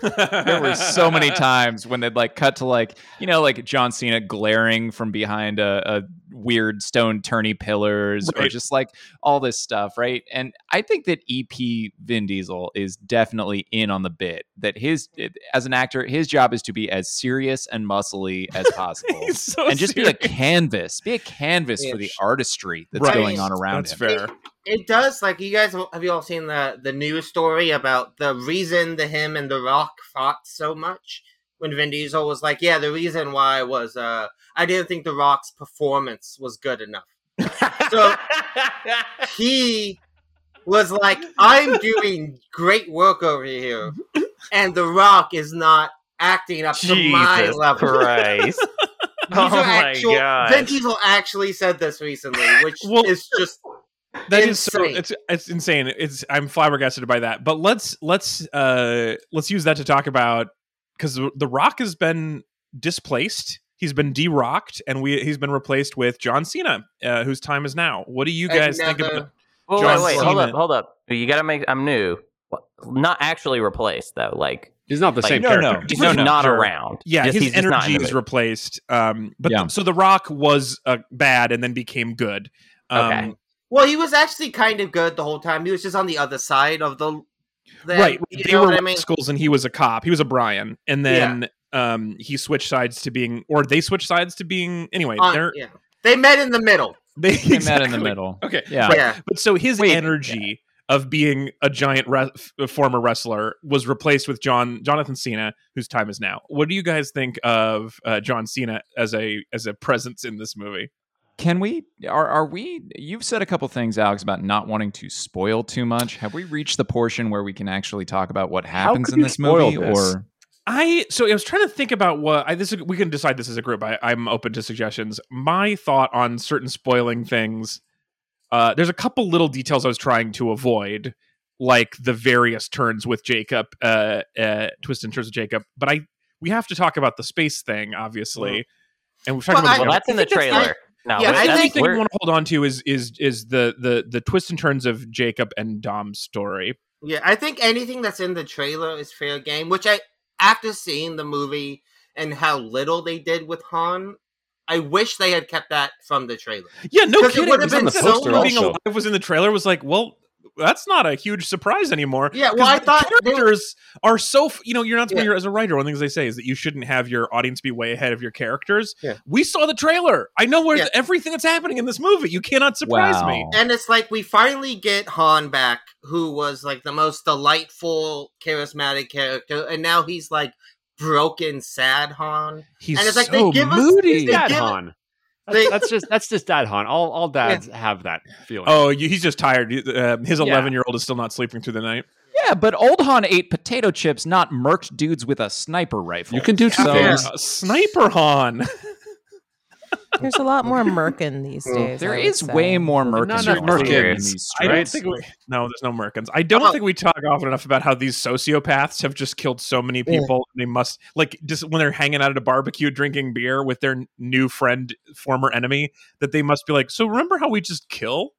There were so many (laughs) times when they'd like cut to like you know like John Cena glaring from behind a, a weird stone turny pillars or just like all this stuff, right? And I think that EP Vin Diesel is definitely in on the bit. That his as an actor, his job is to be as serious and muscly as (laughs) possible. He's so and just be a canvas, be a canvas for the artistry that's Right. going on around That's him. fair. It does. Like you guys have you all seen the the news story about the reason the him and The Rock fought so much when Vin Diesel was like, "Yeah, the reason why was uh I didn't think The Rock's performance was good enough." So (laughs) he was like, "I'm doing great work over here, (laughs) and The Rock is not acting up to my Jesus level." (laughs) Christ. These Oh my actual, gosh. Vin Diesel actually said this recently, which Well- is just That is so Insane. it's it's insane. It's I'm flabbergasted by that. But let's let's uh let's use that to talk about because the Rock has been displaced. He's been de-rocked, and we he's been replaced with John Cena, uh, whose time is now. What do you guys think about? Well, John wait, wait, hold up, hold up. You gotta make. I'm new. Not actually replaced though. Like He's not the Like, same no, character. no. he's No, just no, not sure. around. Yeah, Just- his he's energy in the is movie. replaced. Um, but Yeah. so the Rock was uh, bad and then became good. Um, Okay. Well, he was actually kind of good the whole time. He was just on the other side of the. the right. You They know were what I mean? rascals, and he was a cop. He was a Brian, and then um, he switched sides to being, or they switched sides to being. Anyway, On- they're yeah. They met in the middle. they They met in the middle. Okay, Yeah. Right. Yeah. But so his Wait, energy of being a giant re- f- former wrestler was replaced with John Jonathan Cena, whose time is now. What do you guys think of uh, John Cena as a as a presence in this movie? Can we are are we you've said a couple things Alex about not wanting to spoil too much. Have we reached the portion where we can actually talk about what happens in this movie this? or I so I was trying to think about what I this is- we can decide this as a group. I, I'm open to suggestions. My thought on certain spoiling things. Uh, there's a couple little details I was trying to avoid, like the various turns with Jacob, uh, uh, twist and turns with Jacob. But I we have to talk about the space thing, obviously. And we've talked Well, about I- it Well, that's in the trailer. No, Yeah, but I the that's, only thing we want to hold on to is is is the the the twists and turns of Jacob and Dom's story. Yeah, I think anything that's in the trailer is fair game. Which I, after seeing the movie and how little they did with Han, I wish they had kept that from the trailer. Yeah, no 'Cause it kidding. would have because been the so poster being alive was in the trailer was like, well, that's not a huge surprise anymore. Yeah, well, 'Cause I the thought they were- characters are so you know you're not Yeah. you're, as a writer. One of the things they say is that you shouldn't have your audience be way ahead of your characters. Yeah. We saw the trailer. I know where Yeah. the- everything that's happening in this movie. You cannot surprise me. And it's like we finally get Han back, who was like the most delightful, charismatic character, and now he's like broken, sad Han. He's And it's like so they give us- moody. they Dad give- Han. They- That's, that's just that's just Dad Han. All all dads have that feeling. Oh, he's just tired. Uh, his Yeah. 11 year old is still not sleeping through the night. Yeah, but old Han ate potato chips, not murked dudes with a sniper rifle. You can do two So- things. Uh, Sniper Han. (laughs) There's a lot more Merkin (laughs) these days. There I would is say. way more Not Merkins enough walking in Merkins. these I don't think we, no, there's no Merkins. I don't Oh. think we talk often enough about how these sociopaths have just killed so many Yeah. people. They must like just when they're hanging out at a barbecue drinking beer with their new friend, former enemy, that they must be like. So remember how we just kill?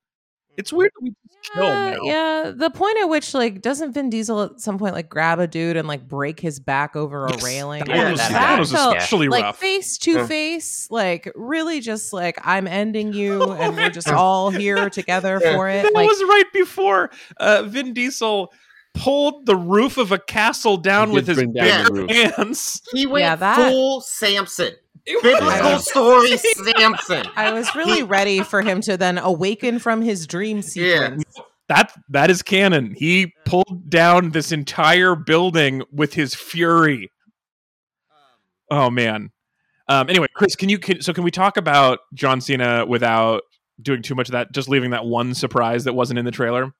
It's weird that we just kill Yeah, now. yeah, the point at which like doesn't Vin Diesel at some point like grab a dude and like break his back over a Yes, railing? That Yeah, one was, that that was felt especially like rough. face to Yeah. face, like really just like I'm ending you, (laughs) and we're just all here together Yeah. for it. That Like was right before uh, Vin Diesel pulled the roof of a castle down with his bring bare hands. He went Yeah, that- full Samson. It Biblical (laughs) story Samson. I was really ready for him to then awaken from his dream Yeah. sequence. That that is canon. He pulled down this entire building with his fury. Oh man. Um, anyway, Chris, can you can, so can we talk about John Cena without doing too much of that? Just leaving that one surprise that wasn't in the trailer.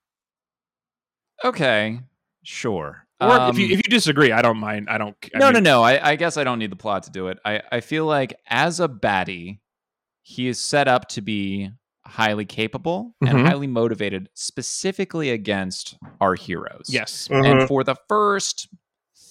Okay, sure. Or if you Um, if you disagree, I don't mind. I don't. I no, mean, no, no. I, I guess I don't need the plot to do it. I, I feel like as a baddie, he is set up to be highly capable and highly motivated, specifically against our heroes. Yes. And for the first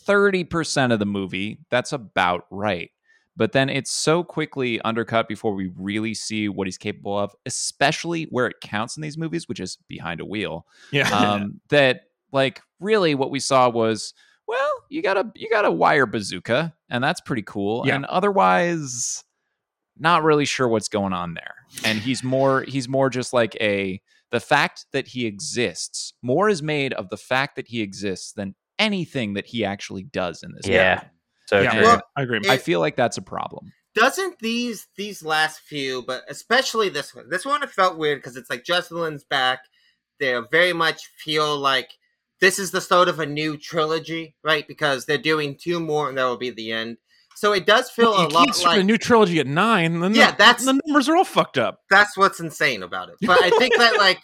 30% of the movie, that's about right. But then it's so quickly undercut before we really see what he's capable of, especially where it counts in these movies, which is behind a wheel. Yeah. (laughs) Um, that like really what we saw was, well, you got a you got a wire bazooka, and that's pretty cool. Yeah. And otherwise, not really sure what's going on there. And he's more he's more just like a the fact that he exists. More is made of the fact that he exists than anything that he actually does in this. Yeah. movie. So yeah, true. Well, I agree. it- I feel like that's a problem. doesn't these these last few, but especially this one, this one it felt weird because it's like Justin Lin's back. They very much feel like this is the start of a new trilogy, right? Because they're doing two more, and that will be the end. So it does feel you a lot start like a new trilogy at nine. Then Yeah, the, that's- the numbers are all fucked up. that's what's insane about it. But I think that like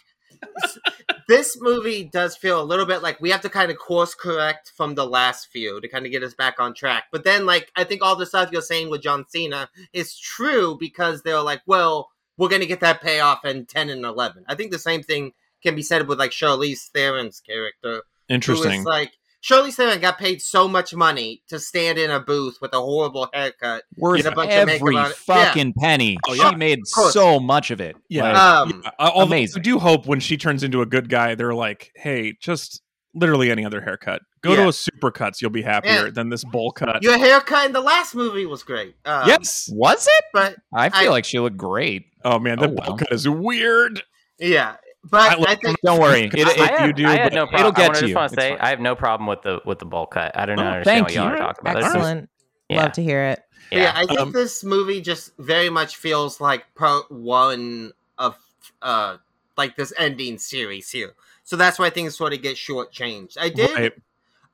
this movie does feel a little bit like we have to kind of course correct from the last few to kind of get us back on track. But then like I think all the stuff you're saying with John Cena is true because they're like, well, we're gonna get that payoff in ten and eleven. I think the same thing can be said with like Charlize Theron's character. Who Interesting. is like Charlize Theron got paid so much money to stand in a booth with a horrible haircut. Worth Get a bunch of every on it. Yeah. fucking penny. Oh, she made so much of it. Yeah. Like, Um, Yeah, although amazing. I do hope when she turns into a good guy, they're like, "Hey, just literally any other haircut. Go to a super cuts. You'll be happier Yeah. than this bowl cut." Your haircut in the last movie was great. Um, yes. was it? but I feel I- like she looked great. Oh man, that Oh, bowl well. cut is weird. Yeah, I but love- I, think Don't worry. It, I if had, you do, I had but no problem. it'll get I to you. want to say. I have no problem with the with the bowl cut. I don't Oh, understand thank what y'all you. are talking about. That's just- Excellent. yeah. Love to hear it. yeah. yeah. I think Um, this movie just very much feels like part one of uh like this ending series here. So that's why things sort of get shortchanged. I did, Right.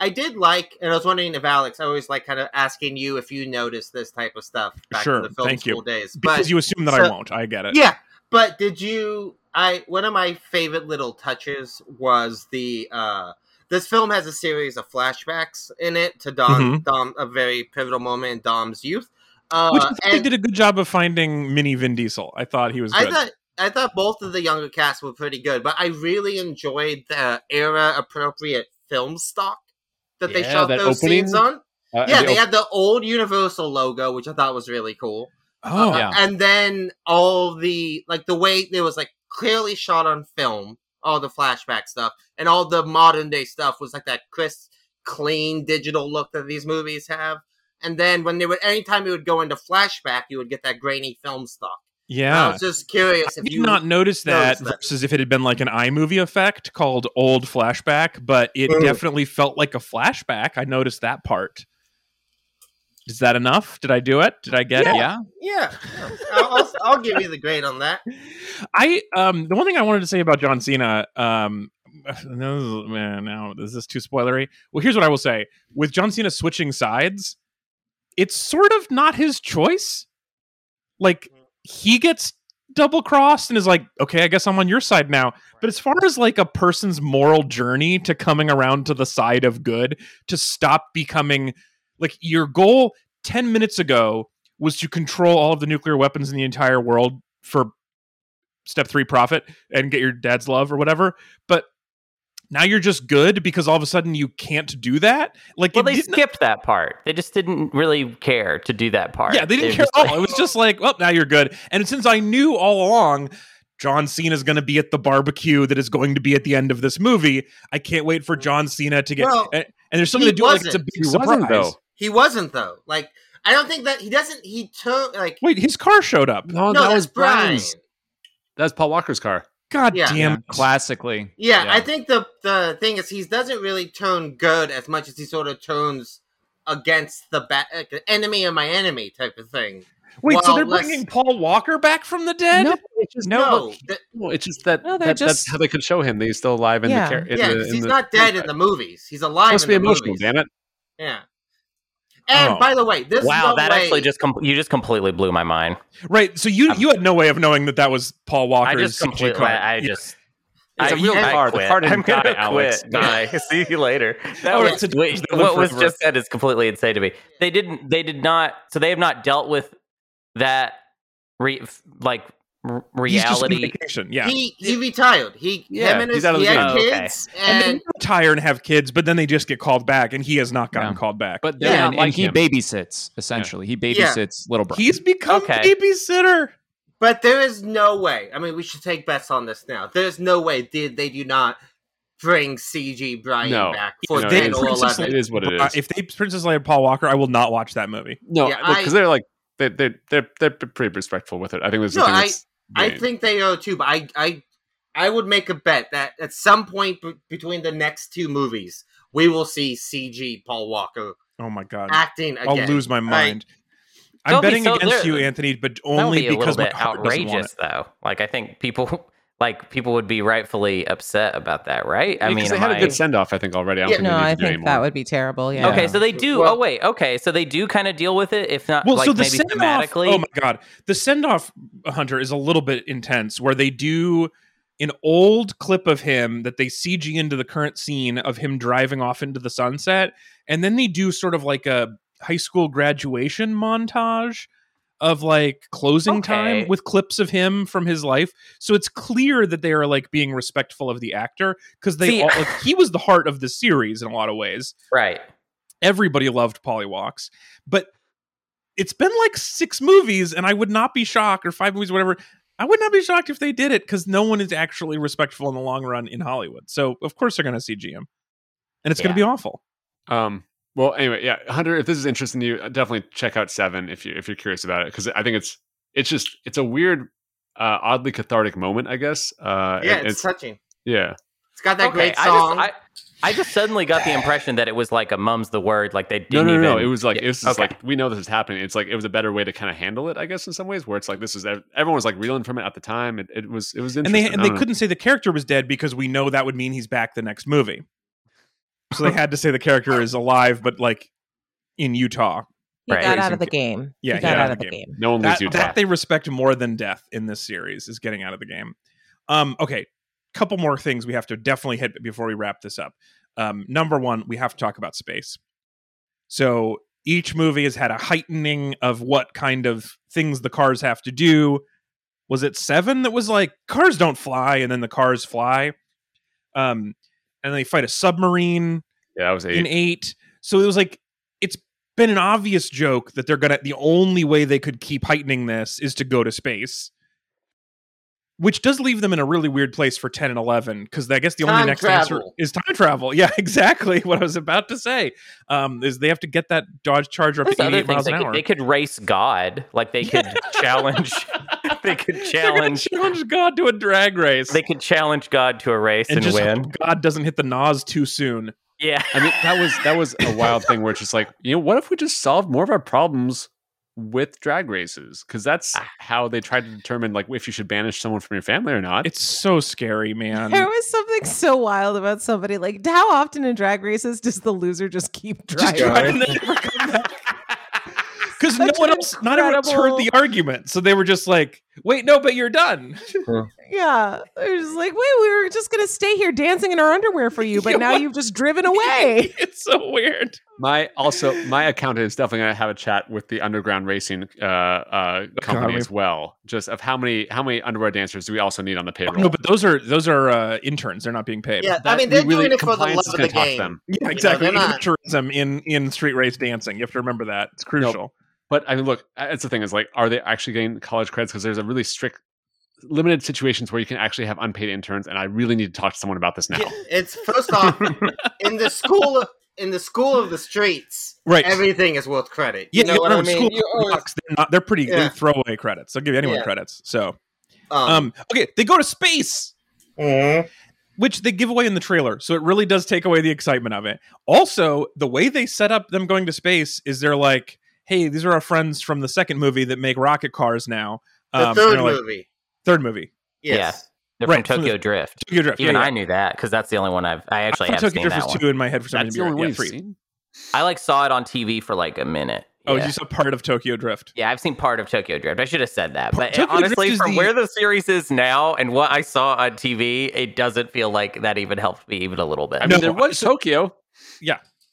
I did like, and I was wondering if Alex. I always like kind of asking you if you noticed this type of stuff back Sure, in the film thank you. school days. because you assume that I won't. I get it. yeah, but did you? I one of my favorite little touches was the uh this film has a series of flashbacks in it to Dom, Dom a very pivotal moment in Dom's youth. Uh, Which I think they did a good job of finding mini Vin Diesel. I thought he was I thought I thought both of the younger cast were pretty good, but I really enjoyed the era appropriate film stock that they shot that those opening- scenes on. Uh, Yeah, the they op- had the old Universal logo, which I thought was really cool. Oh, Uh, yeah. And then all the like the way it was like clearly shot on film, all the flashback stuff, and all the modern day stuff was like that crisp, clean digital look that these movies have. And then when they would, anytime it would go into flashback, you would get that grainy film stuff. I was just curious I if did you not notice that, that. versus if it had been like an iMovie effect called old flashback, but it Mm. definitely felt like a flashback. I noticed that part. Is that enough? Did I do it? Did I get it? Yeah. Yeah, yeah. I'll, I'll, I'll give you the grade on that. (laughs) I um the one thing I wanted to say about John Cena um (sighs) no, man now is this too spoilery? Well, here's what I will say: with John Cena switching sides, it's sort of not his choice. Like he gets double crossed and is like, okay, I guess I'm on your side now. But as far as like a person's moral journey to coming around to the side of good, to stop becoming like your goal 10 minutes ago was to control all of the nuclear weapons in the entire world for step three profit and get your dad's love or whatever. But now you're just good because all of a sudden you can't do that. Like Well, they skipped that part. They just didn't really care to do that part. Yeah, they didn't were care at all. like- It was just like, well, now you're good. And since I knew all along John Cena is going to be at the barbecue that is going to be at the end of this movie, I can't wait for John Cena to get. Well, and, and there's something to do like it's a big He wasn't, surprise. though. He wasn't though. Like I don't think that he doesn't. He took like Wait, his car showed up. no, no, that that's was Brian. Brian's. That's Paul Walker's car. God Yeah. damn. Yeah, classically. Yeah, Yeah. I think the the thing is he doesn't really turn good as much as he sort of turns against the ba- like, the enemy of my enemy type of thing. Wait, so they're let's- bringing Paul Walker back from the dead? No, it's just No, No, th- no, it's just that, No, they're that just- that's how they could show him that he's still alive in Yeah. the car. in yeah, the, 'cause in he's the- not dead in the movies. He's alive Supposed to in be the emotional, movies. damn it. Yeah. And Oh. by the way, this wow, is that way, actually just com- you just completely blew my mind. Right. So you you had no way of knowing that that was Paul I Walker's just CG completely. car. I, I Yeah. just. It's I, a real I car. The quit. car didn't I'm gonna die, Alex. quit. (laughs) Bye. (laughs) See you later. That was, it's wait, what was forever. just said is completely insane to me. They didn't. They did not. So they have not dealt with that. Re, like r- He's just reality. Yeah. he he retired. He Yeah, him and he's his out of he the had game. Oh, okay. kids and they and retire and have kids, but then they just get called back, and he has not gotten Yeah. called back. But they're Yeah, not and, like and he him. babysits essentially. He babysits little brother. He's become Okay. babysitter. But there is no way. I mean, we should take bets on this now. There's no way did they do not bring CG Brian No. back for No, they Princess, It is what it Uh, if they Princess Leia Paul Walker, I will not watch that movie. no, because I- they're like they they they're they're pretty respectful with it. I think there's the No, thing I- that's I think they are too, but I I I would make a bet that at some point b- between the next two movies, we will see CG Paul Walker Oh my god, acting again. I'll lose my Like, mind. I'm Don't be betting so- against there- you, Anthony, but only be a little because my bit heart want outrageous, it. though. Like I think people, like people would be rightfully upset about that, right? I because mean, they had a I- good send off. I think already. I don't Yeah, think No, they need I to think anymore. that would be terrible. Yeah. Okay, so they do. Oh, well- oh wait, okay, so they do kind of deal with it, if not Well, like so the maybe send off. Oh thematically. Oh my god, the send off Hunter is a little bit intense, where they do an old clip of him that they CG into the current scene of him driving off into the sunset, and then they do sort of like a high school graduation montage of like closing Okay. time with clips of him from his life. So it's clear that they are like being respectful of the actor because they See- all, (sighs) like, he was the heart of the series in a lot of ways right. everybody loved Pollywalks, but it's been like six movies, and I would not be shocked, or five movies, whatever. I would not be shocked if they did it because no one is actually respectful in the long run in Hollywood. So of course they're going to CG him, and it's going to be awful. Um. Well, anyway, yeah, Hunter. If this is interesting to you, uh, definitely check out Seven if you if you're curious about it because I think it's it's just it's a weird, uh, oddly cathartic moment. I guess. Uh, yeah, it- it's, touching. yeah. It's got that okay, great I song. just, I, I just suddenly got the impression that it was like a mum's the word, like they didn't no, no, even. no. It was like Yeah, it was just okay. like we know this is happening. It's like it was a better way to kind of handle it, I guess, in some ways. Where it's like this is everyone was like reeling from it at the time. It, it was it was And interesting. they and they couldn't say the character was dead because we know that would mean he's back the next movie. So they had to say the character is alive, but like in Utah. He Right. got out of the game. Yeah, he got out of the game. game. No one leaves that, you that they respect more than death in this series is getting out of the game. Um, okay, couple more things we have to definitely hit before we wrap this up. Um, number one, we have to talk about space. So each movie has had a heightening of what kind of things the cars have to do. Was it seven that was like cars don't fly and then the cars fly? Um, and they fight a submarine Yeah, I was eight. in eight. So it was like it's been an obvious joke that they're gonna the only way they could keep heightening this is to go to space. Which does leave them in a really weird place for 10 and 11 because I guess the only Time next answer is time travel. (laughs) Yeah, exactly what I was about to say. Um, is they have to get that Dodge Charger up There's to other 88 things miles an could, hour. they could race God, like they could (laughs) challenge. (laughs) (laughs) They could challenge. challenge God to a drag race. They could challenge God to a race and and, just win. hope God doesn't hit the NOS too soon. Yeah, I mean, that was that was a wild thing where it's just like, you know, what if we just solved more of our problems with drag races? Because that's Ah. how they tried to determine like if you should banish someone from your family or not. It's so scary, man. There was something so wild about somebody like how often in drag races does the loser just keep Just driving? (laughs) driving and never come back. Because no one else, not everyone else heard the argument, so they were just like, "Wait, no, but you're done." Yeah, they're just like, wait, we were just gonna stay here dancing in our underwear for you, but (laughs) Yeah, now what? you've just driven (laughs) away. it's so weird. My also my accountant is definitely going to have a chat with the underground racing uh, uh, company Economy. as well. Just of how many how many underwear dancers do we also need on the payroll? No, but those are those are uh, interns. They're not being paid. Yeah, I mean we they're really- doing it for the compliance love is of the game. them. yeah, exactly. they're not- Amateurism in in street race dancing. You have to remember that. It's crucial. But I mean, look, that's the thing is like, are they actually getting college credits? Because there's a really strict, limited situations where you can actually have unpaid interns, and I really need to talk to someone about this now. It's first off in the school in the school of the streets. Right. Everything is worth credit. Yeah, You know you what I mean? school You always- blocks, they're not. They're pretty. They Yeah. throwaway credits. They'll give anyone Yeah. credits. So, um, um, okay, they go to space. mhm. which they give away in the trailer. So it really does take away the excitement of it. Also, the way they set up them going to space is they're like, hey, these are our friends from the second movie that make rocket cars now. the Um, third like- movie. third movie. Yes. they're Right, from from the- Tokyo Drift. Tokyo Drift. Even yeah, I knew that because that's the only one I've. I actually I have thought seen Tokyo Drift that was one. two in my head for some That's the reason. only Yeah, one you've seen. I like saw it on TV for like a minute. Oh, yeah. you saw part of Tokyo Drift. Yeah, I've seen part of Tokyo Drift. I should have said that. But Tokyo honestly, from the- where the series is now and what I saw on TV, it doesn't feel like that even helped me even a little bit. I mean, No, there was so- Tokyo.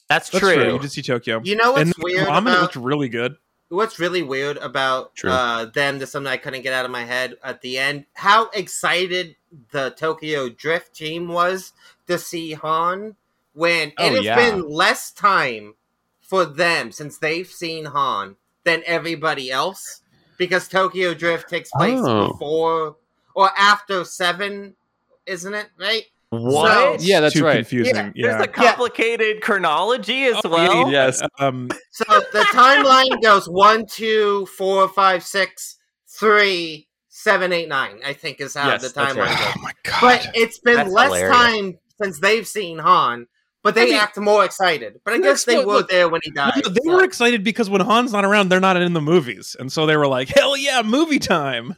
That's, That's true. true. You did see Tokyo. You know what's and weird Ramen about looked really good. what's really weird about uh, them? That's something I couldn't get out of my head at the end. How excited the Tokyo Drift team was to see Han when Oh, it has yeah. been less time for them since they've seen Han than everybody else because Tokyo Drift takes place Oh. before or after seven, isn't it? Right? What? So- Yeah, that's Too right. confusing. Yeah. There's a complicated chronology as Oh, well. Yes. um, So the timeline goes one, two, four, five, six, three, seven, eight, nine. I think is how Yes, the that's timeline right. oh goes. my god. But it's been That's less hilarious. time since they've seen Han, but they I mean- act more excited. But I guess they look, were look, there when he died. no, they so- were excited because when Han's not around, they're not in the movies, and so they were like, "Hell yeah, movie time!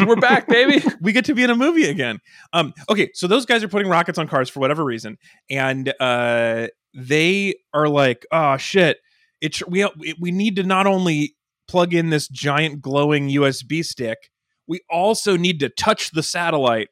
We're back, baby. (laughs) we get to be in a movie again." Um, okay, so those guys are putting rockets on cars for whatever reason, and uh, they are like, "Oh shit! It we we need to not only plug in this giant glowing USB stick, we also need to touch the satellite."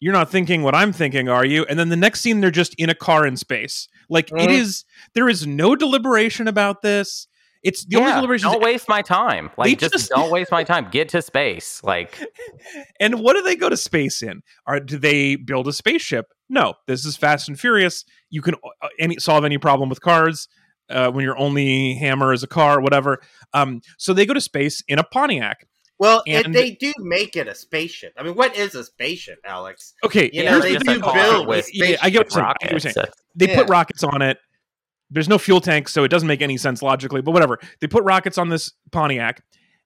You're not thinking what I'm thinking, are you? And then the next scene, they're just in a car in space. Like it Mhm. is, there is no deliberation about this. It's the only Yeah, deliberation. don't waste my time. Like, just, just- don't (laughs) waste my time. Get to space. Like, (laughs) And what do they go to space in? Are do they build a spaceship? No. This is Fast and Furious. You can uh, any solve any problem with cars uh, when your only hammer is a car, whatever. Um, so they go to space in a Pontiac. Well, if And- they do make it a spaceship. I mean, what is a spaceship, Alex? Okay, You know, they do thing. a car build with- Yeah, I get what you're saying. I get what you're saying. rockets. They put rockets on it. There's no fuel tank, so it doesn't make any sense logically, but whatever. They put rockets on this Pontiac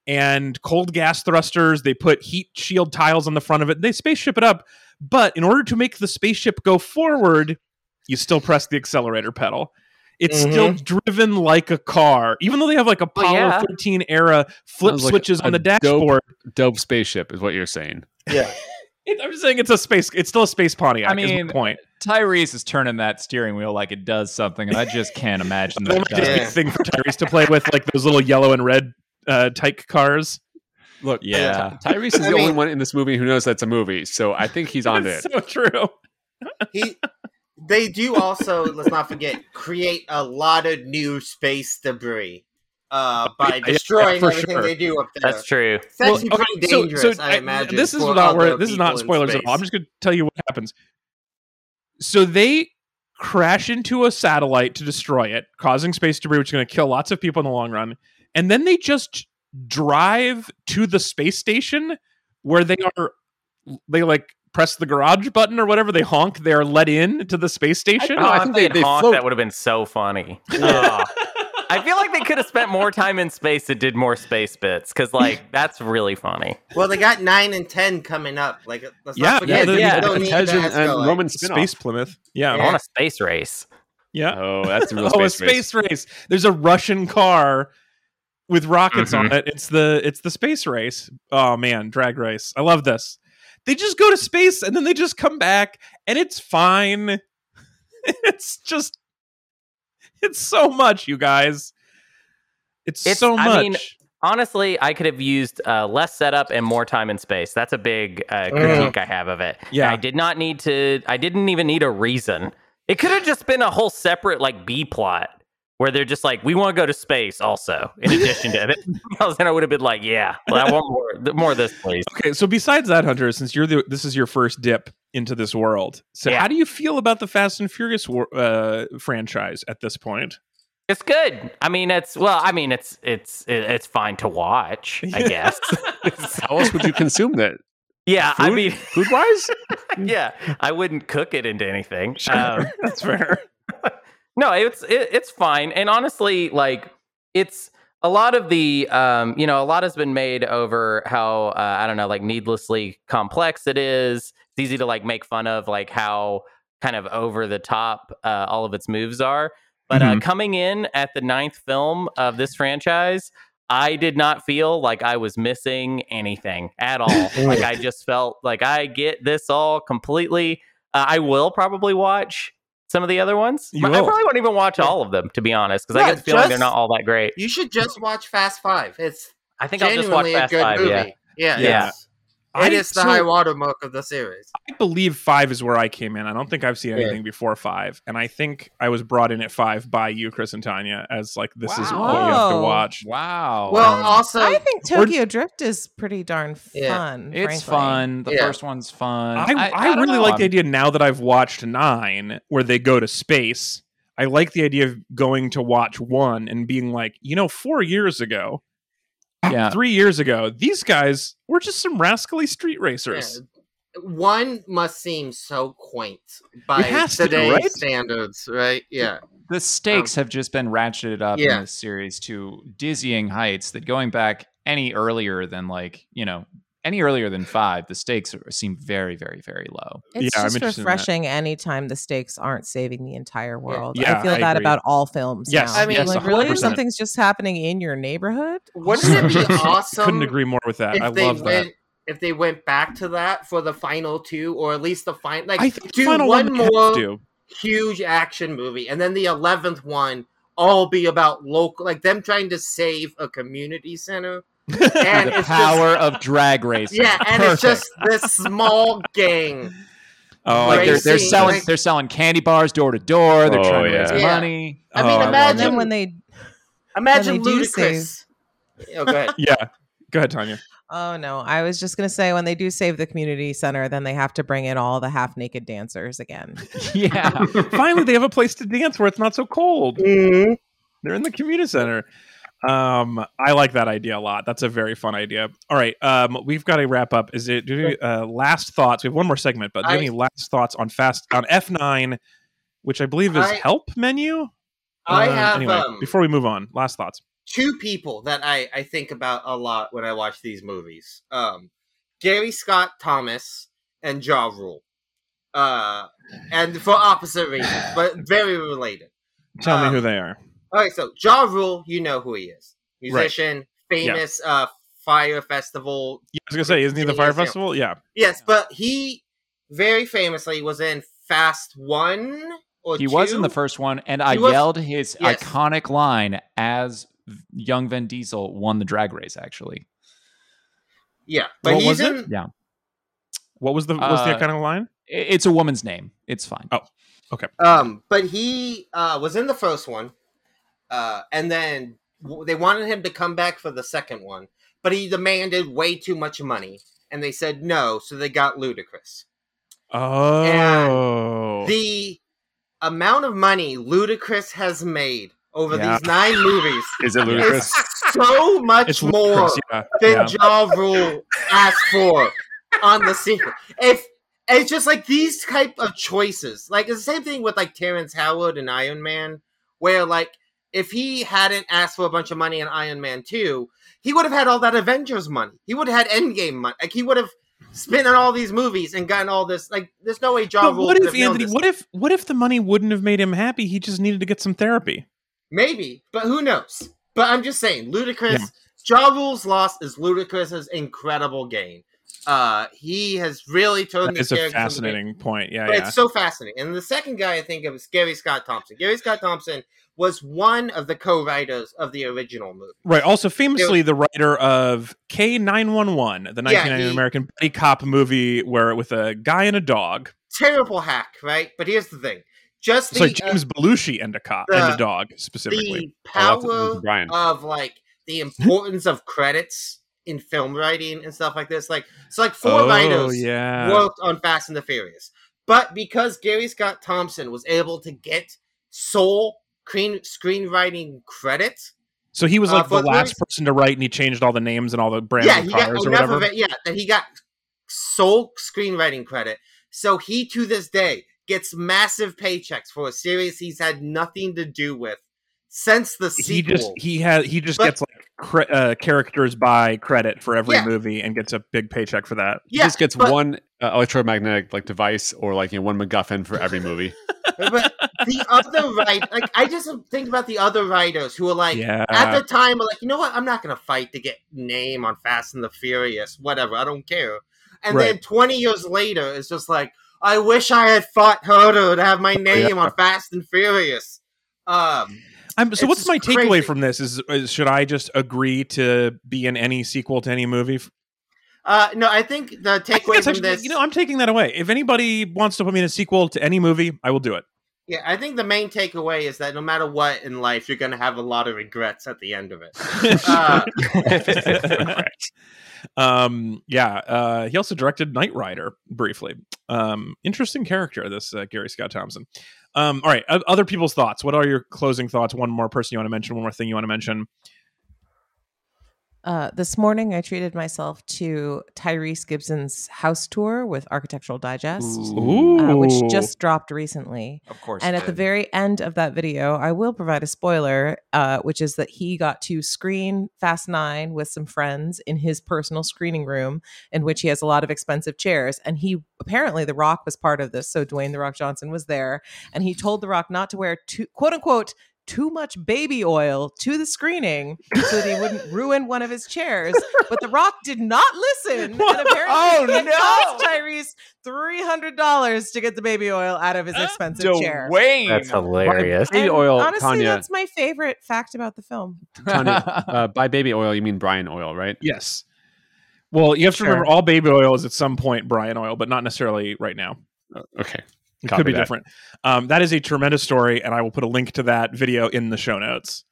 and cold gas thrusters. They put heat shield tiles on the front of it. They spaceship it up. But in order to make the spaceship go forward, you still press the accelerator pedal. It's mm-hmm. still driven like a car, even though they have like Apollo oh, yeah. 13 era flip Sounds like switches on a the dope- dashboard. Dope spaceship is what you're saying. Yeah. (laughs) It- (laughs) I'm just saying it's a space. It's still a space Pontiac. I is mean, point. Tyrese is turning that steering wheel like it does something, and I just can't imagine (laughs) that. That might just be Yeah. thing for Tyrese to play with, like those little yellow and red uh, tyke cars. Look, Yeah. Ty- Tyrese is I the only mean- one in this movie who knows that's a movie, so I think he's on (laughs) it. So true. he they do also let's not forget create a lot of new space debris uh by Yeah, yeah, destroying for everything sure. they do up there That's true. it's actually pretty dangerous so i imagine This is not where this is not spoilers at all. I'm just going to tell you what happens. So they crash into a satellite to destroy it, causing space debris, which is going to kill lots of people in the long run. And then they just drive to the space station where they are, they like press the garage button or whatever. They honk. They are let in to the space station. Oh, I Oh, think they- they'd they honk, float. that would have been so funny. (laughs) Ugh. I feel like they could have spent more time in space and did more space bits because, like, that's really funny. Well, they got nine and ten coming up. Like, uh, let's Yeah, not forget. yeah, yeah. don't need and, ask and Scully. Roman spin-off. Space Plymouth. Yeah. I want a space race. Yeah. Oh, that's the real (laughs) oh, a space race. The's a Russian car with rockets on mm-hmm. it. It's the it's the space race. Oh man, drag race. I love this. They just go to space and then they just come back and it's fine. (laughs) it's just (laughs) it's so much, you guys. It's, It's- so I much. mean, Honestly, I could have used uh, less setup and more time in space. That's a big uh, critique I have of it. Yeah. I did not need to. I didn't even need a reason. It could have just been a whole separate like B plot where they're just like, we want to go to space also. In addition to it, (laughs) (laughs) then I would have been like, yeah, well, I want more, more of this, please. Okay, so besides that, Hunter, since you're the this is your first dip into this world, so Yeah. how do you feel about the Fast and Furious wor- uh, franchise at this point? It's good. I mean, it's well. I mean, it's it's it's fine to watch. I guess. (laughs) (laughs) How else would you consume that? yeah, I mean, Food wise? (laughs) yeah, I wouldn't cook it into anything. Um, That's fair. no, it's it, it's fine. And honestly, like it's a lot of the um, you know, a lot has been made over how uh, I don't know, like needlessly complex it is. It's easy to like make fun of like how kind of over the top uh, all of its moves are. But uh, Mhm. coming in at the ninth film of this franchise, I did not feel like I was missing anything at all. (laughs) like I just felt like I get this all completely. Uh, I will probably watch some of the other ones. I probably won't even watch all of them to be honest, because I Yeah, get the feeling they're not all that great. You should just watch Fast Five. It's I think I'll just watch Fast good Five. movie. Yeah, Yeah, Yeah. It's- I- It is the so- high watermark of the series. I believe five is where I came in. I don't think I've seen anything before five, and I think I was brought in at five by you, Chris and Tanya, as like this is what you have to watch. Wow. Well, Um, also, I think Tokyo Drift is pretty darn Yeah. fun. it's frankly. fun. The Yeah. first one's fun. I, I, don't really know. like the idea now that I've watched nine, where they go to space. I like the idea of going to watch one and being like, you know, four years ago, Yeah. three years ago, these guys were just some rascally street racers. yeah, one must seem so quaint by has to, today's right? standards, right? Yeah. the stakes um, have just been ratcheted up yeah. in this series to dizzying heights that going back any earlier than like you know any earlier than five the stakes seem very very very low It's Yeah, I'm just interested in that. refreshing anytime the stakes aren't saving the entire world. Yeah, I feel I that agree. about all films. Yes, now. I mean, I'm yes, like really, 100%. something's just happening in your neighborhood. (laughs) Wouldn't it be (laughs) awesome? Couldn't agree more with that. I they love that. if they went back to that for the final two, or at least the final like I think the do final one one more to. huge action movie, and then the eleventh one all be about local, like them trying to save a community center. (laughs) And the power just, of drag racing yeah, and Perfect. it's just this small gang. Oh, like they're, they're selling like- they're selling candy bars door to door they're Oh, trying to yeah. raise Yeah. money I mean, Oh, love imagine- then when they, Imagine When they do Ludacris. Oh, go ahead. (laughs) Yeah. Go ahead, Tanya. oh no, I was just gonna say when they do save the community center, then they have to bring in all the half naked dancers again. (laughs) yeah Finally, they have a place to dance where it's not so cold. Mm-hmm. They're in the community center. Um, I like that idea a lot. That's a very fun idea. All right, um, we've got to wrap up. Is it do you, uh, last thoughts? We have one more segment, but do you I- any last thoughts on fast on F nine, which I believe is I- help menu? I Uh, have anyway. um, before we move on, last thoughts. two people that I, I think about a lot when I watch these movies. Um, Gary Scott Thompson and Ja Rule. Uh, and for opposite reasons, but very related. Tell me um, who they are. Okay, so Ja Rule, you know who he is. Right. Musician, famous uh fire festival. Yeah, I was gonna say, isn't he the fire yeah. festival? Yeah. Yes, but he very famously was in Fast One or he was in the first one and i was- yelled his Yes. iconic line as young Vin Diesel won the drag race actually Yeah, but What he's was it? yeah What was the what was the Uh, kind of line? It's a woman's name it's fine Oh. Okay. Um but he uh was in the first one. Uh and then they wanted him to come back for the second one, but he demanded way too much money and they said no, so they got Ludacris. Oh, The amount of money Ludacris has made over Yeah. these nine movies Is it ludicrous? so much It's more yeah. than yeah. Ja Rule asked for on the sequel. If it's just like these type of choices, like it's the same thing with like Terrence Howard and Iron Man, where like if he hadn't asked for a bunch of money in Iron Man two, he would have had all that Avengers money. He would have had Endgame money. Like he would have spent on all these movies and gotten all this. Like there's no way Ja But what if Anthony? What if what if the money wouldn't have made him happy? He just needed to get some therapy. Maybe, but who knows? But I'm just saying, ludicrous. Yeah. Ja Rule's loss is Ludacris's incredible gain. Uh, he has really turned It's this a fascinating point. Yeah, But yeah. it's so fascinating. And the second guy I think of is Gary Scott Thompson. Gary Scott Thompson was one of the co-writers of the original movie. Right. Also, famously, the writer of K nine one one, the 1990 he- American buddy cop movie, where with a guy and a dog. Terrible hack, right? But here's the thing: just the Sorry, uh, James Belushi and a cop and a dog specifically. the Oh, power Brian. of like the importance of credits in film writing and stuff like this. Like so, like four oh writers yeah. worked on Fast and the Furious. But because Gary Scott Thompson was able to get sole screen screenwriting credit, so he was uh, like the last there's- person to write, and he changed all the names and all the brands yeah, he cars got or enough whatever. of it. Yeah, that he got sole screenwriting credit. So he, to this day, gets massive paychecks for a series he's had nothing to do with since the sequel. He just he has he just But- gets like cre- uh, characters by credit for every Yeah. movie and gets a big paycheck for that. He yeah, just gets but- one uh, electromagnetic like device or like you know one MacGuffin for every movie. (laughs) but the other right, like I just think about the other writers who are like yeah. at the time, are like you know what, I'm not gonna fight to get name on Fast and the Furious, whatever, I don't care. And then 20 years later, it's just like I wish I had fought harder to have my name on Fast and Furious. Um, I'm, so what's my crazy. takeaway from this? Is, is should I just agree to be in any sequel to any movie? uh, no, I think the takeaway from actually- this, you know, I'm taking that away. If anybody wants to put me in a sequel to any movie, I will do it. Yeah, I think the main takeaway is that no matter what in life, you're gonna have a lot of regrets at the end of it. (laughs) Uh, (laughs) um, yeah. Uh, he also directed Knight Rider briefly. Um, interesting character, this uh, Gary Scott Thompson. Um, all right, other people's thoughts. What are your closing thoughts? One more person you want to mention? One more thing you want to mention? Uh, this morning, I treated myself to Tyrese Gibson's house tour with Architectural Digest, Ooh, uh, which just dropped recently. of course. And it at the very end of that video, I will provide a spoiler, uh, which is that he got to screen Fast Nine with some friends in his personal screening room, in which he has a lot of expensive chairs. And he apparently, The Rock was part of this. So Dwayne The Rock Johnson was there. And he told The Rock not to wear, too, quote unquote, too much baby oil to the screening so that he wouldn't (laughs) ruin one of his chairs. But The Rock did not listen. And apparently, Oh, it no. cost Tyrese $300 to get the baby oil out of his expensive chair. Dwayne. That's hilarious. Baby oil, Honestly, Tanya. that's my favorite fact about the film. Tanya, (laughs) uh, by baby oil, you mean Brian oil, right? Yes. Well, you have to Sure. remember all baby oil is at some point Brian oil, but not necessarily right now. Uh, Okay. It Copy could be that. different. Um, that is a tremendous story, and I will put a link to that video in the show notes.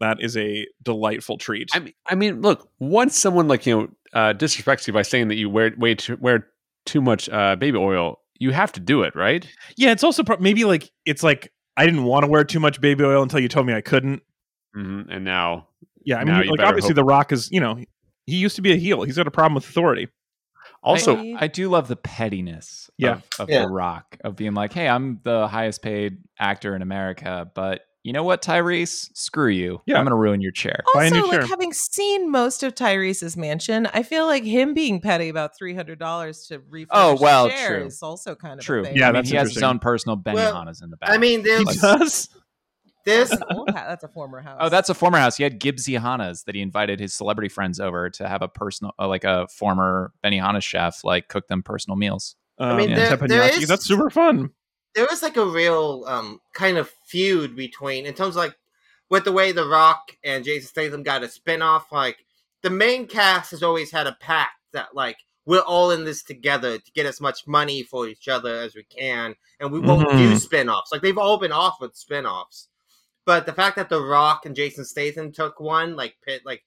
That is a delightful treat. I mean, I mean, look. Once someone like you know uh, disrespects you by saying that you wear way too, wear too much uh, baby oil, you have to do it, right? yeah, it's also pro- maybe like it's like I didn't want to wear too much baby oil until you told me I couldn't. hmm And now, Yeah, I mean, like obviously hope- The Rock is you know he used to be a heel. He's got a problem with authority. Also, I- I do love the pettiness Yeah. of, of Yeah. The Rock, of being like, hey, I'm the highest paid actor in America, but you know what, Tyrese? Screw you. Yeah. I'm going to ruin your chair. Buy a Also, new chair. like having seen most of Tyrese's mansion, I feel like him being petty about three hundred dollars to refurnish Oh, well, a chair true. is also kind of True. A thing. Yeah, I mean, that's he has his own personal Well, Benihanas in the back. I mean, He does. This. That's an old ha- that's a former house. Oh, that's a former house. He had Gibbsy Hanas that he invited his celebrity friends over to have a personal, uh, like a former Benihana chef, like cook them personal meals. Um, mean, there- there is- That's super fun. there was like a real um kind of feud between in terms of like with the way The Rock and Jason Statham got a spin-off, like the main cast has always had a pact that like we're all in this together to get as much money for each other as we can, and we won't do Mhm. spin-offs. Like they've all been offered spin-offs. But the fact that The Rock and Jason Statham took one, like pit like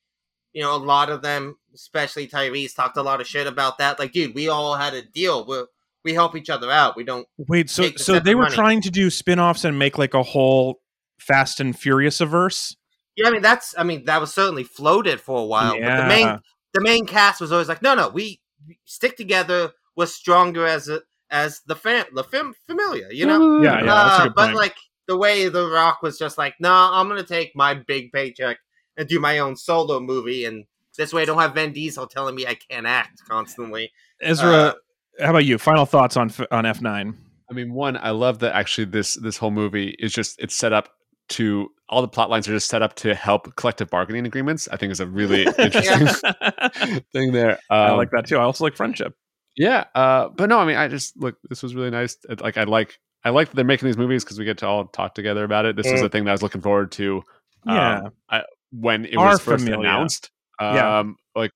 you know, a lot of them, especially Tyrese, talked a lot of shit about that. Like, dude, we all had a deal. We're we help each other out. We don't. Wait, so so they were money. trying to do spin-offs and make like a whole Fast and Furious averse? Yeah, I mean that's. I mean that was certainly floated for a while. But the Yeah. main the main cast was always like, no, no, we we stick together. We're stronger as a as the fam the fam familiar. You know. Yeah, yeah, Uh, but point. like the way The Rock was just like, no, I'm gonna take my big paycheck and do my own solo movie, and this way I don't have Vin Diesel telling me I can't act constantly. Ezra, uh, how about you? Final thoughts on F- on F nine? I mean, one, I love that actually this this whole movie is just it's set up to all the plot lines are just set up to help collective bargaining agreements. I think is a really (laughs) interesting (laughs) thing there. I Um, like that too. I also like friendship. Yeah, uh, but no, I mean, I just look. This was really nice. Like, I like, I like that they're making these movies because we get to all talk together about it. This was Mm. a thing that I was looking forward to. um, Yeah. I, when it Our was first Familia. announced. Yeah. Um, like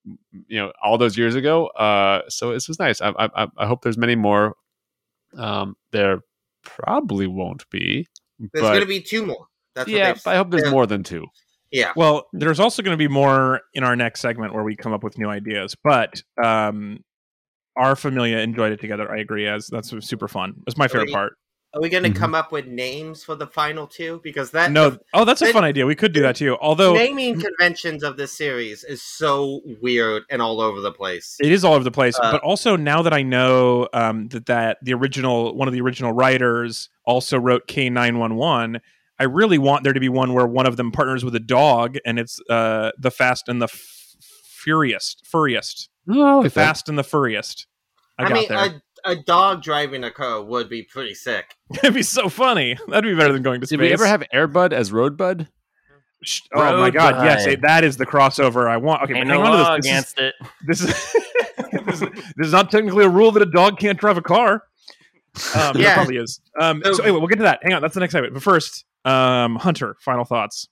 you know, all those years ago. Uh, so this was nice. I, I, I- I hope there's many more. Um, there probably won't be, There's but gonna be two more. That's yeah, they've- but I hope there's they're- more than two. Yeah. Well, there's also going to be more in our next segment where we come up with new ideas. But um, our familia enjoyed it together. I agree. As that's super fun. It's my favorite part. Are we gonna Mhm. come up with names for the final two? Because that No, oh, that's a fun idea. We could do that too. Although naming conventions of this series is so weird and all over the place. It is all over the place. Uh, but also now that I know um, that that the original one of the original writers also wrote K nine one one, I really want there to be one where one of them partners with a dog, and it's uh, the Fast and the f- Furious, Furriest, Oh, the Fast and the Furriest. I, I, got mean, there. a, a dog driving a car would be pretty sick. (laughs) It'd be so funny. That'd be better than going to Did space. we ever have Airbud as Roadbud? Sh- Oh my Road god! Yes, Bud. it- that is the crossover I want. Okay, Ain't but no hang on to this. against it. (laughs) This is (laughs) this is, this is not technically a rule that a dog can't drive a car. Um, yeah, Yeah. probably is. Um, so So- anyway, we'll get to that. Hang on, that's the next segment. But first, um, Hunter, final thoughts.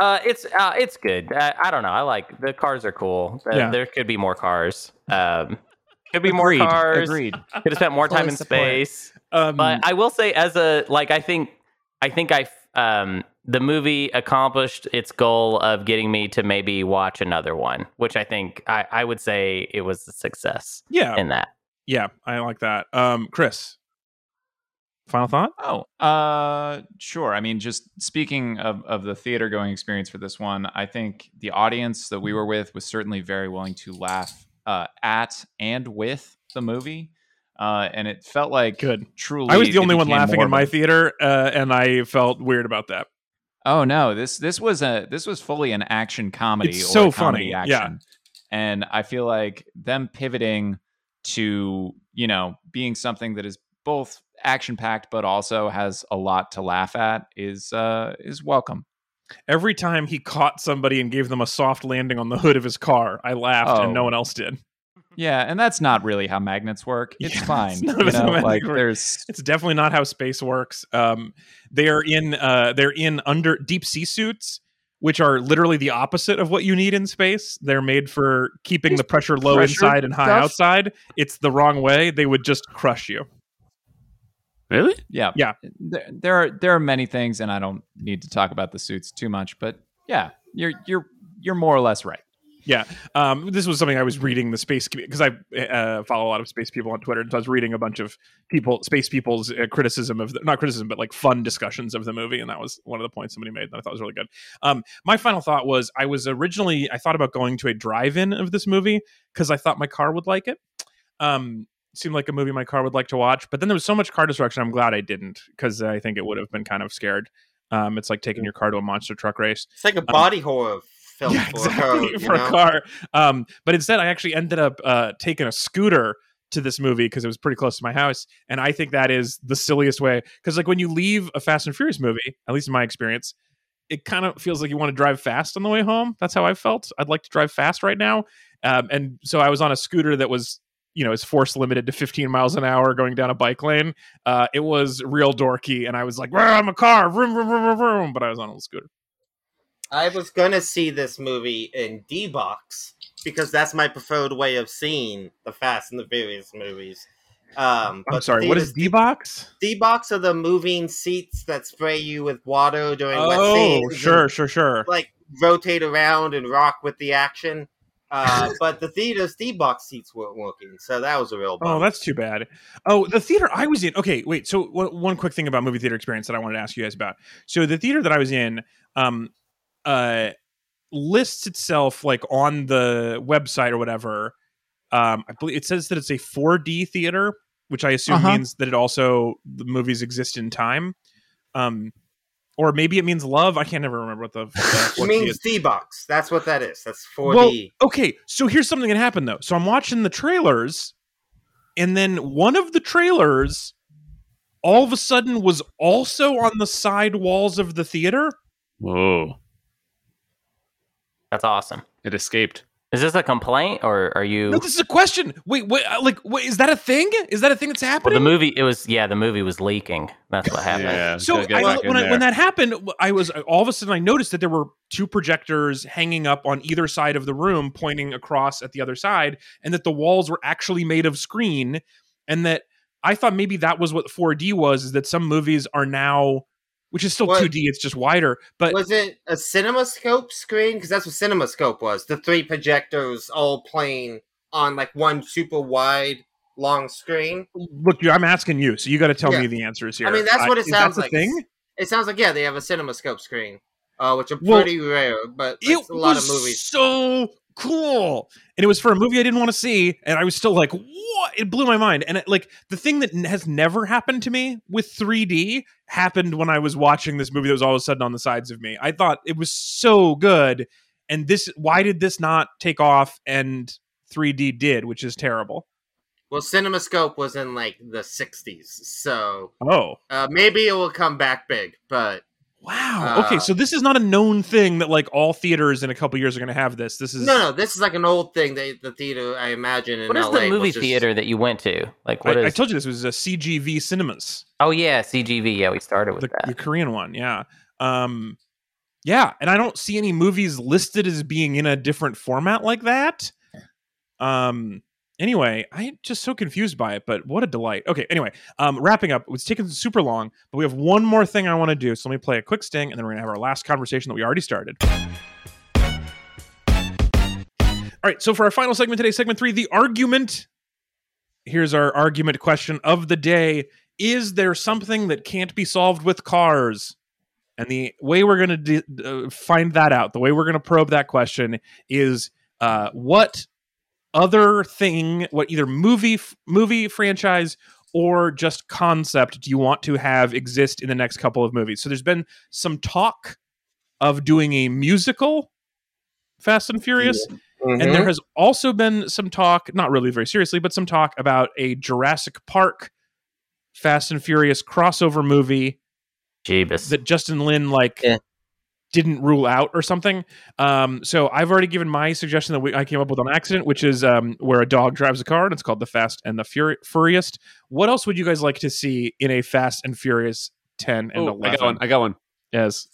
Uh, it's uh, it's good. I, I don't know. I like the cars are cool. Uh, Yeah. There could be more cars. Um, could be more Agreed. cars. Agreed. (laughs) Could have spent more time in support. space. Um, But I will say, as a like, I think, I think I um, the movie accomplished its goal of getting me to maybe watch another one, which I think I, I would say it was a success yeah, in that. yeah, I like that. Um, Chris, final thought. Oh, uh, sure. I mean, just speaking of, of the theater going experience for this one, I think the audience that we were with was certainly very willing to laugh uh, at and with the movie. Uh, and it felt like Good. truly. I was the only one laughing in my theater, uh, and I felt weird about that. Oh no this this was a this was fully an action comedy. It's or so comedy funny, yeah. action. and I feel like them pivoting to you know being something that is both action packed but also has a lot to laugh at is uh is welcome. Every time he caught somebody and gave them a soft landing on the hood of his car, I laughed, and no Oh. one else did. Yeah, and that's not really how magnets work. It's Yeah, (laughs) fine. it's you of it's know, like there's It's definitely not how space works. Um, they are in uh, they're in under deep sea suits, which are literally the opposite of what you need in space. They're made for keeping the pressure low pressure inside and high stuff? outside. It's the wrong way. They would just crush you. Really? yeah Yeah. There, there are there are many things, and I don't need to talk about the suits too much, but yeah, you're you're you're more or less right. Yeah. Um, this was something I was reading the space because I uh, follow a lot of space people on Twitter, and so I was reading a bunch of people, space people's uh, criticism of the, not criticism, but like fun discussions of the movie, and that was one of the points somebody made that I thought was really good. Um, my final thought was I was originally I thought about going to a drive-in of this movie because I thought my car would like it. Um, seemed like a movie my car would like to watch, but then there was so much car destruction. I'm glad I didn't because I think it would have been kind of scared. Um, it's like taking your car to a monster truck race It's like a body horror film yeah, for, exactly, a car, (laughs) for know? a car. Um, but instead, I actually ended up uh, taking a scooter to this movie because it was pretty close to my house, and I think that is the silliest way. Because like when you leave a Fast and Furious movie, at least in my experience, it kind of feels like you want to drive fast on the way home. That's how I felt. I'd like to drive fast right now, um, and so I was on a scooter that was. You know, is force limited to 15 miles an hour going down a bike lane. Uh, it was real dorky, and I was like, "I'm a car," vroom, vroom, vroom, vroom, but I was on a scooter. I was gonna see this movie in D box because that's my preferred way of seeing the Fast and the Furious movies. Um, I'm sorry. What is D box? D box? Are the moving seats that spray you with water during wet Oh, sure, sure, sure. Like rotate around and rock with the action. Uh, (laughs) but the theater's D box seats weren't working, so that was a real. Bummer. Oh, that's too bad. Oh, the theater I was in. Okay, wait. So one one quick thing about movie theater experience that I wanted to ask you guys about. So the theater that I was in, um, uh, lists itself like on the website or whatever. Um, I believe it says that it's a 4D theater, which I assume Uh-huh. means that it also the movies exist in time. Um, or maybe it means love. I can't never remember what the. (laughs) the It means is. D box. That's what that is. That's 4D. Well, okay, so here's something that happened though. So I'm watching the trailers, and then one of the trailers all of a sudden was also on the side walls of the theater. Whoa! That's awesome. It escaped. Is this a complaint or are you? No, this is a question. Wait, wait, uh, like, wait, is that a thing? Is that a thing that's Well, happening? the movie. It was yeah. The movie was leaking. That's what happened. Yeah. so I, when, I, when that happened, I was all of a sudden I noticed that there were two projectors hanging up on either side of the room, pointing across at the other side, and that the walls were actually made of screen, and that I thought maybe that was what 4D was, is that some movies are now, which is still What- 2D, it's just wider, but was it a CinemaScope screen? Because that's what CinemaScope was. The three projectors all playing on like one super wide long screen. look, I'm asking you, so you got to tell Yeah. me the answers here. I mean, that's what it that sounds like. Thing? It sounds like yeah, they have a CinemaScope screen, uh, which are Well, pretty rare, but it a lot was of movies. so cool. And it was for a movie i didn't want to see and i was still like what it blew my mind. And it, like the thing that has never happened to me with 3d happened when i was watching this movie that was all of a sudden on the sides of me. I thought it was so good and this why did this not take off and 3d did which is terrible. Well, CinemaScope was in like the '60s, so oh. uh, maybe it will come back big. But wow okay Uh, so this is not a known thing that like all theaters in a couple years are going to have this this is no, no, this is like an old thing. They, the theater, I imagine, in What is LA the movie just- theater that you went to? Like what I, is? I told you this was a cgv cinemas oh yeah, CGV. Yeah, we started with the, that. the Korean one, yeah. Um yeah, and I don't see any movies listed as being in a different format like that. Um anyway, I'm just so confused by it, but what a delight. Okay, anyway, um wrapping up. It's taken super long, but we have one more thing I want to do. So let me play a quick sting and then we're to have our last conversation that we already started. All right, so for our final segment today, segment 3, the argument. Here's our argument question of the day is there something that can't be solved with cars? And the way we're going to d- uh, find that out, the way we're going to probe that question is uh, what other thing, what either movie f- movie franchise or just concept do you want to have exist in the next couple of movies? So there's been some talk of doing a musical Fast and Furious. Mhm. And there has also been some talk, not really very seriously, but some talk about a Jurassic Park Fast and Furious crossover movie Jeebus. that Justin Lin like Yeah. Didn't rule out or something. Um, so I've already given my suggestion that we, I came up with on accident, which is um, where a dog drives a car, and it's called the Fast and the Furi- Furious. What else would you guys like to see in a Fast and Furious ten and Oh, I got one. I got one. Yes.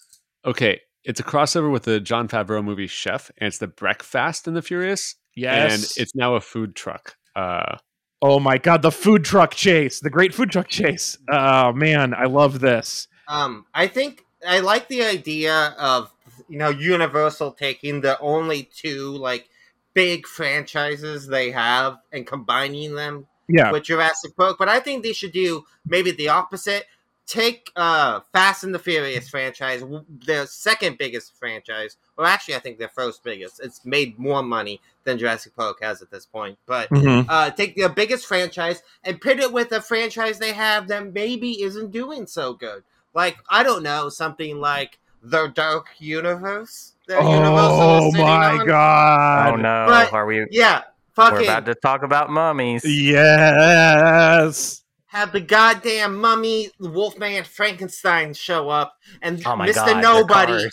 Okay, it's a crossover with the Jon Favreau movie Chef, and it's the Breakfast and the Furious, Yes. and it's now a food truck. Uh, oh my god, the food truck chase, the great food truck chase. Oh man, I love this. Um, I think I like the idea of you know Universal taking the only two like big franchises they have and combining them Yeah. with Jurassic Park, but I think they should do maybe the opposite. Take uh Fast and the Furious franchise, their second biggest franchise, or actually I think their first biggest. It's made more money than Jurassic Park has at this point. But Mhm. uh take their biggest franchise and pit it with a franchise they have that maybe isn't doing so good. Like, I don't know, something like The Dark Universe. that Oh my on. god. oh no, But- are we? Yeah, We're about to talk about mummies. Yes. have the goddamn mummy the Wolfman Frankenstein show up, and Oh my Mr. god, Nobody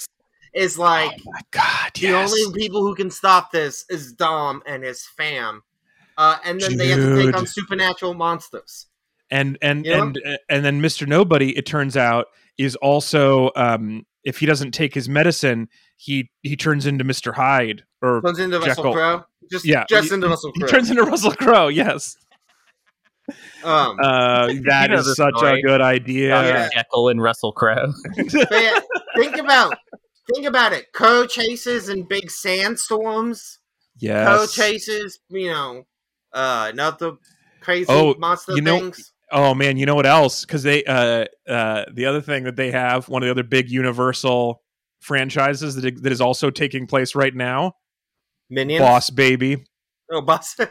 is like My god. the only people who can stop this is Dom and his fam. Uh, and then they have to take on supernatural monsters. And and You know? and and then Mr. Nobody, it turns out, is also um if he doesn't take his medicine, he he turns into Mr. Hyde or Turns into Russell Jekyll. Crowe. Just, Yeah, just he- into Russell he turns into Russell Crowe. Yes, um, uh, that know is such story. a good idea. Yeah. Jekyll and Russell Crowe. (laughs) yeah, think about think about it. Co chases and big sandstorms. Yes. Co chases, you know, uh, not the crazy Oh, monster you know- things. Oh man, you know what else? Because they uh uh the other thing that they have, one of the other big Universal franchises that that is also taking place right now, Minions. Boss Baby. Oh, boss. (laughs)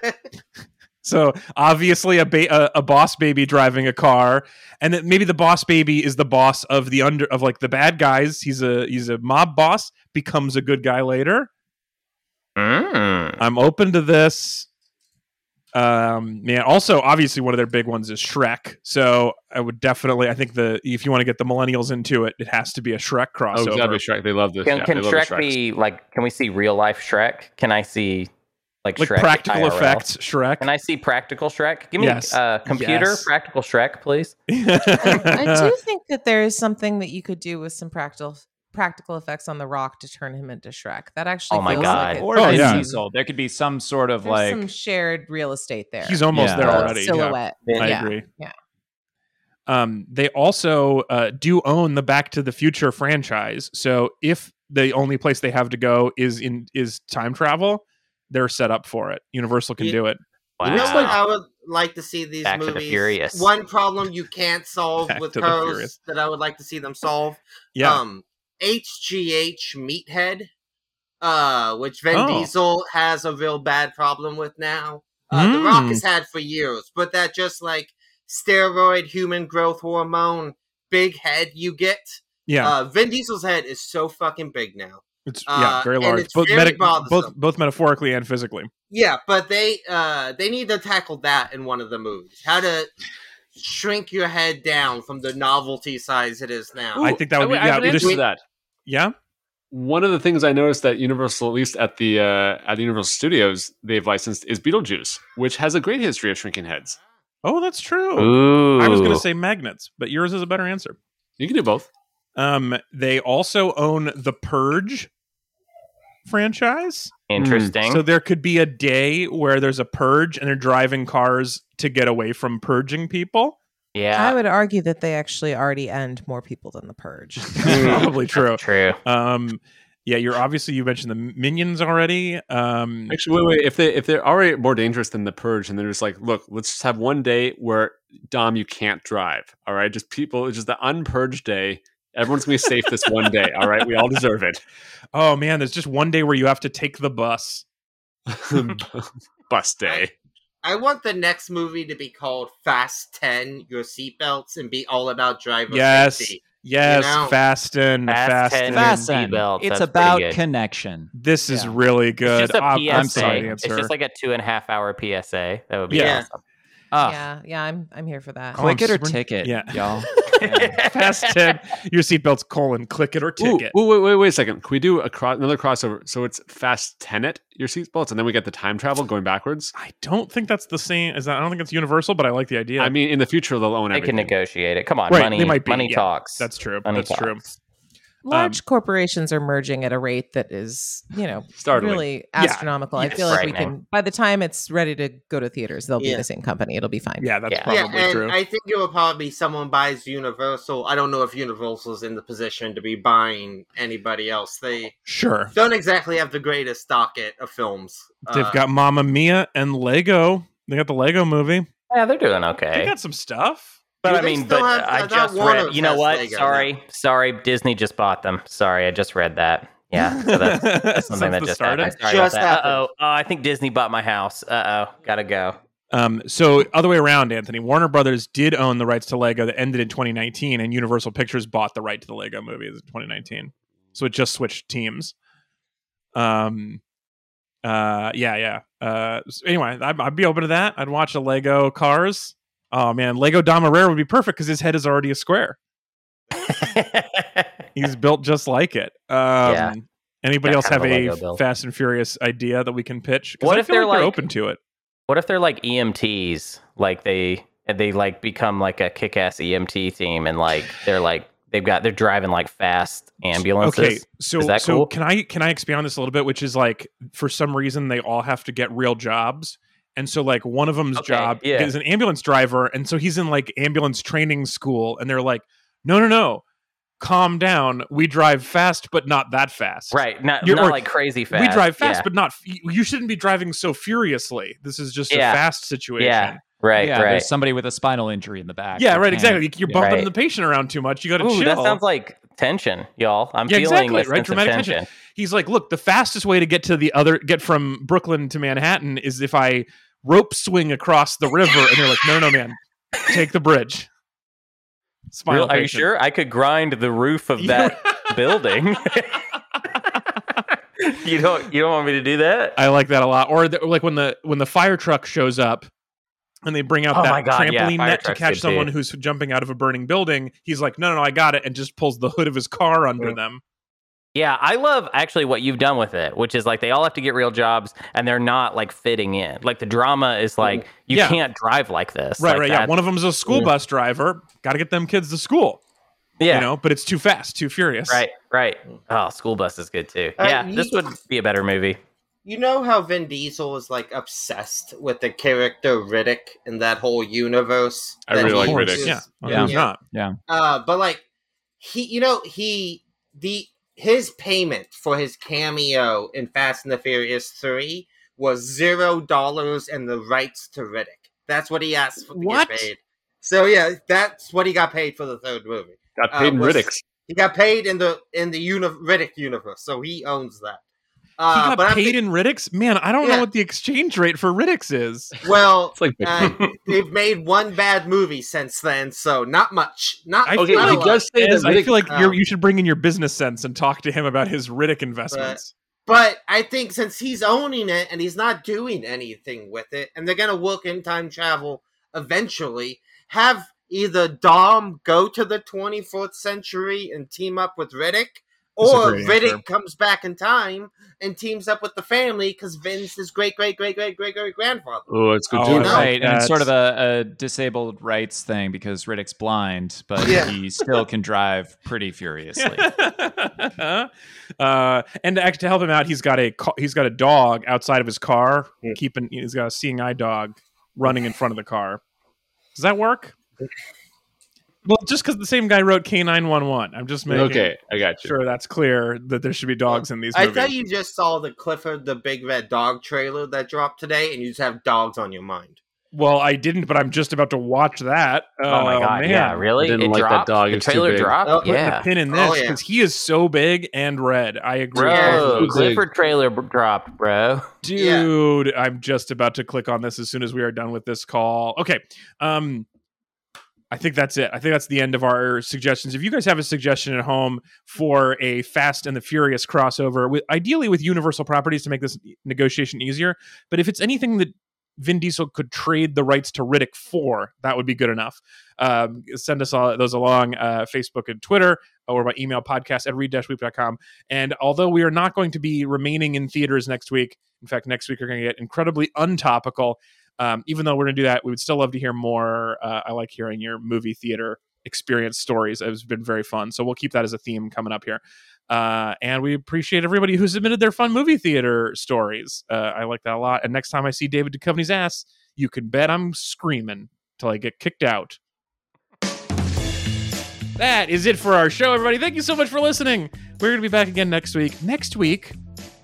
So obviously a, ba- a a boss baby driving a car, and that maybe the boss baby is the boss of the under of like the bad guys. He's a he's a mob boss, becomes a good guy later. Mm. I'm open to this. Um, man. Also, obviously, one of their big ones is Shrek. So I would definitely, I think the if you want to get the millennials into it, it has to be a Shrek Oh, crossover. it's gotta be Shrek. They love this. Can, yeah, can they love the Shrek be like? Can we see real life Shrek? Can I see like like Shrek practical IRL? effects Shrek. Can I see practical Shrek? Give me Yes. uh, computer Yes. practical Shrek, please. (laughs) I do think that there is something that you could do with some practical practical effects on the Rock to turn him into Shrek. That actually Oh my feels God. like it- Or Oh, yeah. Diesel. There could be some sort of there's like some shared real estate there. He's almost Yeah. there Uh, already. yeah. silhouette. I agree. Yeah. Um, they also uh, do own the Back to the Future franchise. So if the only place they have to go is in is time travel, they're set up for it. Universal can Yeah. do it. You know what I would like to see these Back to the movies. Furious. One problem you can't solve Back with to Cars that I would like to see them solve. Yeah. Um, HGH Meathead, uh, which Vin Oh. Diesel has a real bad problem with now. Uh, The Rock Mm. has had for years, but that just like steroid human growth hormone big head you get. yeah. Uh, Vin Diesel's head is so fucking big now. it's uh, yeah, very large. it's Both, very meta- both both metaphorically and physically. Yeah, but they uh they need to tackle that in one of the movies. How to shrink your head down from the novelty size it is now. I think that would be I yeah. have an we answer just- that. yeah. One of the things I noticed that Universal, at least at the uh, at the Universal Studios, they've licensed is Beetlejuice, which has a great history of shrinking heads. Oh, that's true. Ooh, I was going to say magnets, but yours is a better answer. You can do both. Um, they also own the Purge franchise. interesting. So there could be a day where there's a purge and they're driving cars to get away from purging people. yeah, I would argue that they actually already end more people than the purge. (laughs) Probably true. True. Um, yeah, you're obviously you mentioned the minions already. Um, Actually, wait, wait. If they if they're already more dangerous than the purge, and they're just like, look, let's just have one day where Dom, you can't drive. All right, just people, it's just the unpurged day. Everyone's gonna be safe this one day. All right, we all deserve it. oh man, there's just one day where you have to take the bus. (laughs) Hmm. Bus day. I want the next movie to be called Fast 10 Your Seatbelts and be all about driver Yes. safety. Yes, know? fasten, Fast fasten. 10. Fasten. seatbelts, It's that's about connection. This is Yeah. really good. It's just a I'm- PSA. I'm sorry, it's just like a two and a half hour PSA. That would be Yeah. awesome. Ah, yeah, yeah, I'm I'm here for that. Oh, I'm click it or super- ticket, yeah. (laughs) y'all. Fast 10, your seatbelts, colon, click it or Ooh, ticket. ooh, wait, wait, wait a second. Can we do a cro- another crossover? So it's fast tenet your seatbelts, and then we get the time travel going backwards. I don't think that's the same as I don't think it's universal, but I like the idea. I mean, in the future they'll own everything. They everything. can negotiate it. Come on, Right, money. they might be, money yeah. talks. that's true. money That's true. Talks. Large corporations are merging at a rate that is, you know, Startling. really Yeah. astronomical. I Yes. feel like we Frightening. can by the time it's ready to go to theaters, they'll be the same company. It'll be fine. Yeah, that's Yeah. probably yeah, and true. I think it will probably be someone buys Universal. I don't know if Universal's in the position to be buying anybody else. They sure. don't exactly have the greatest docket of films. They've Uh, got Mamma Mia and Lego. They got the Lego movie. Yeah, they're doing okay. They got some stuff. But I mean, but have- I I just Warner read. You know what? Lego Sorry, sorry. Disney just bought them. Sorry, I just read that. Yeah, (laughs) so that's, that's something that just start happened. Sorry Just about that. Uh happened. oh. Oh, I think Disney bought my house. Uh oh. Gotta go. Um, so other way around, Anthony. Warner Brothers did own the rights to Lego that ended in 2019, and Universal Pictures bought the right to the Lego movies in 2019. So it just switched teams. Um, uh, yeah, yeah. Uh, so anyway, I'd, I'd be open to that. I'd watch a Lego Cars. Oh man, Lego Damarere would be perfect because his head is already a square. (laughs) He's built just like it. Um, Yeah. Anybody else have a a Fast and Furious idea that we can pitch? What I if feel they're like they're open to it? what if they're like EMTs? Like they they like become like a kick ass EMT team, and like they're like they've got they're driving like fast ambulances. Okay, so Is that so cool? can I can I expand on this a little bit? Which is like for some reason they all have to get real jobs, and so like one of them's Okay, job yeah. is an ambulance driver, and so he's in like ambulance training school, and they're like, no, no, no, calm down. We drive fast, but not that fast. Right. Not, You're- not or like crazy fast. We drive fast, Yeah. but not. You shouldn't be driving so furiously. This is just Yeah. a fast situation. Yeah. Right. yeah, right. there's somebody with a spinal injury in the back. Yeah, right, exactly. You're bumping Right. the patient around too much. You got to Ooh, chill. that sounds like tension, y'all. I'm Yeah, feeling exactly, this right? sense of Dramatic tension. tension. He's like, look, the fastest way to get to the other, get from Brooklyn to Manhattan is if I rope swing across the river. And they're like, no, no, man, take the bridge. Spinal Real- Are you sure? I could grind the roof of that (laughs) building. (laughs) you don't. You don't want me to do that? I like that a lot. Or the, like when the when the fire truck shows up and they bring out Oh that God, trampoline fire net to catch someone too. who's jumping out of a burning building. He's like, no, no, no, I got it, and just pulls the hood of his car under mm. them. Yeah, I love actually what you've done with it, which is like they all have to get real jobs and they're not like fitting in. Like the drama is like you Yeah. can't drive like this. Right, Like, right, yeah. One of them's a school Yeah. bus driver. Got to get them kids to school. yeah. You know, but it's too fast, too furious. Right, right. Oh, school bus is good too. Uh, yeah, you- this would be a better movie. You know how Vin Diesel is like obsessed with the character Riddick in that whole universe. I really like he Riddick. is- Yeah, well, Yeah. who's not? Uh, but like he, you know, he the his payment for his cameo in Fast and the Furious Three was zero dollars and the rights to Riddick. That's what he asked for to What? get paid. So yeah, that's what he got paid for the third movie. Got Uh, paid in Riddicks. He got paid in the in the uni- Riddick universe, so he owns that. He Uh, got but paid thi- in Riddicks? Man, I don't know what the exchange rate for Riddicks is. (laughs) well, It's like uh, (laughs) they've made one bad movie since then, so not much. Not I okay. feel not He does say that As I feel like um, you're, you should bring in your business sense and talk to him about his Riddick investments. But I think since he's owning it and he's not doing anything with it, and they're gonna work in time travel eventually, have either Dom go to the 24th century and team up with Riddick, That's a or Riddick answer. comes back in time and teams up with the family because Vin's his great great great great great great grandfather. Oh, it's good Oh, too. no. Right, and it's sort of a, a disabled rights thing because Riddick's blind, but Yeah. he still can drive pretty furiously. (laughs) uh, and to, act- to help him out, he's got a he's got a dog outside of his car, Yeah. keeping he's got a seeing eye dog running in front of the car. Does that work? Well, just because the same guy wrote K nine one one, I'm just making Okay, I got you. sure that's clear that there should be dogs in these I movies. thought you just saw the Clifford the Big Red Dog trailer that dropped today, and you just have dogs on your mind. well, I didn't, but I'm just about to watch that. oh my god! man. Yeah, really? I didn't it like that dropped? dog, The trailer dropped. Oh, Putting yeah, a pin in Oh, this yeah. because he is so big and red. I agree. bro. Big. Clifford trailer b- dropped, bro. dude i'm just about to click on this as soon as we are done with this call okay um i think that's it i think that's the end of our suggestions if you guys have a suggestion at home for a fast and the furious crossover with ideally with universal properties to make this negotiation easier but if it's anything that Vin Diesel could trade the rights to Riddick for. That would be good enough. Um, send us all those along uh, Facebook and Twitter or by email podcast at read-weep.com. And although we are not going to be remaining in theaters next week, in fact, next week we're going to get incredibly untopical. Um, even though we're going to do that, we would still love to hear more. Uh, I like hearing your movie theater experience stories. It's been very fun. So we'll keep that as a theme coming up here. Uh, and we appreciate everybody who submitted their fun movie theater stories. Uh, I like that a lot. And next time I see David Duchovny's ass, you can bet I'm screaming till I get kicked out. That is it for our show, everybody. Thank you so much for listening. We're going to be back again next week. Next week,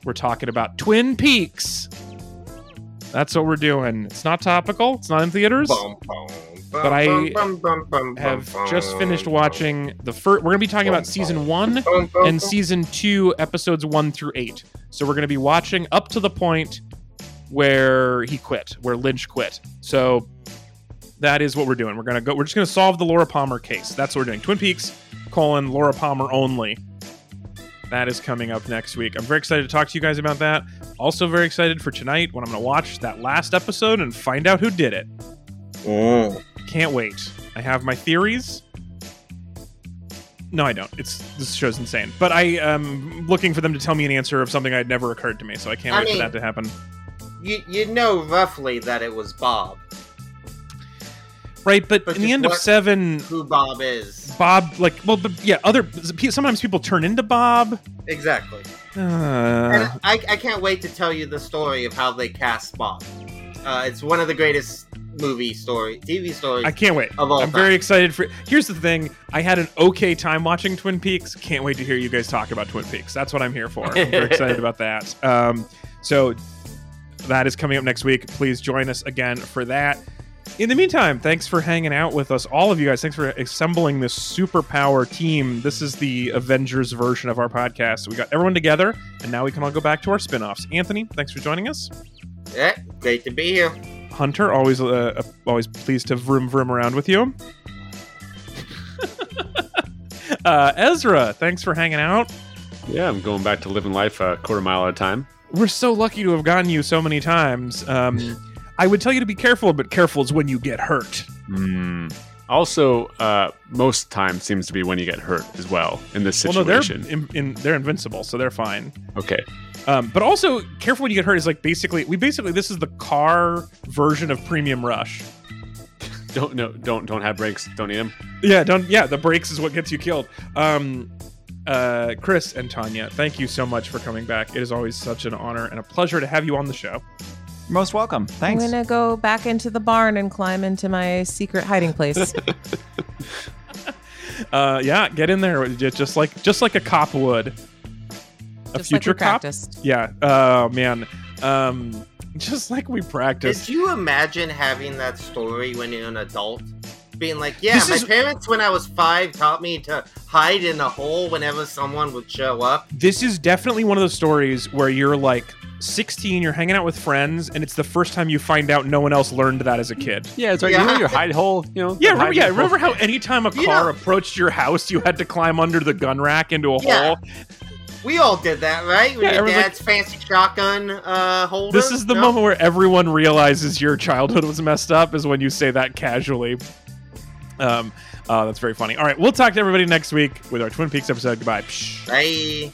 we're talking about Twin Peaks. That's what we're doing. It's not topical, it's not in theaters. Bum, bum, bum, But I Have just finished watching the first. We're going to be talking about season one and season two, episodes one through eight. So we're going to be watching up to the point where he quit, where Lynch quit. So that is what we're doing. We're going to go. We're just going to solve the Laura Palmer case. That's what we're doing. Twin Peaks colon Laura Palmer only. That is coming up next week. I'm very excited to talk to you guys about that. Also, very excited for tonight when I'm going to watch that last episode and find out who did it. Mm. Can't wait. I have my theories. No, I don't. It's this show's insane. But I am looking for them to tell me an answer of something I'd never occurred to me, so I can't I wait for that to happen. You you know roughly that it was Bob. Right, but, But in the end of seven, Who Bob is Bob, like, well, but yeah, other sometimes people turn into Bob. exactly. Uh, And I, I can't wait to tell you the story of how they cast Bob. Uh, it's one of the greatest movie story, TV stories. I can't wait. Of all I'm time. very excited for. Here's the thing: I had an okay time watching Twin Peaks. Can't wait to hear you guys talk about Twin Peaks. That's what I'm here for. I'm very (laughs) excited about that. Um, so that is coming up next week. Please join us again for that. In the meantime, thanks for hanging out with us, all of you guys. Thanks for assembling this superpower team. This is the Avengers version of our podcast. We got everyone together, and now we can all go back to our spin-offs. Anthony, thanks for joining us. yeah, great to be here. Hunter, always uh, always pleased to vroom vroom around with you. (laughs) uh, Ezra, thanks for hanging out. Yeah, I'm going back to living life a quarter mile at a time. We're so lucky to have gotten you so many times. Um, (laughs) I would tell you to be careful, but careful is when you get hurt. Mm. Also, uh, most time seems to be when you get hurt as well in this Well, no, they're situation. in, in, they're invincible, so they're fine. okay. Um, but also, careful when you get hurt is like basically we basically this is the car version of Premium Rush. (laughs) Don't no, don't don't have brakes. Don't need them. Yeah, don't. Yeah, the brakes is what gets you killed. Um, uh, Chris and Tanya, thank you so much for coming back. It is always such an honor and a pleasure to have you on the show. Most welcome. Thanks. I'm gonna go back into the barn and climb into my secret hiding place. (laughs) Uh, yeah, get in there just like just like a cop would. A just future we cop. practiced. Yeah. Oh man. Um, just like we practiced. Did you imagine having that story when you're an adult? Being like, yeah, This my is- parents when I was five taught me to hide in a hole whenever someone would show up. this is definitely one of those stories where you're like 16, you're hanging out with friends, and it's the first time you find out no one else learned that as a kid. Yeah, it's right. Yeah. You know your hide hole. You know. Yeah, remember, hide yeah. hole? Remember how anytime a car Yeah. approached your house, you had to climb under the gun rack into a Yeah. hole. We all did that, right? With Yeah, your everyone's like- dad's fancy shotgun uh, holder. This is the No? moment where everyone realizes your childhood was messed up. Is when you say that casually. Um, uh, that's very funny. All right, we'll talk to everybody next week with our Twin Peaks episode. Goodbye. Bye.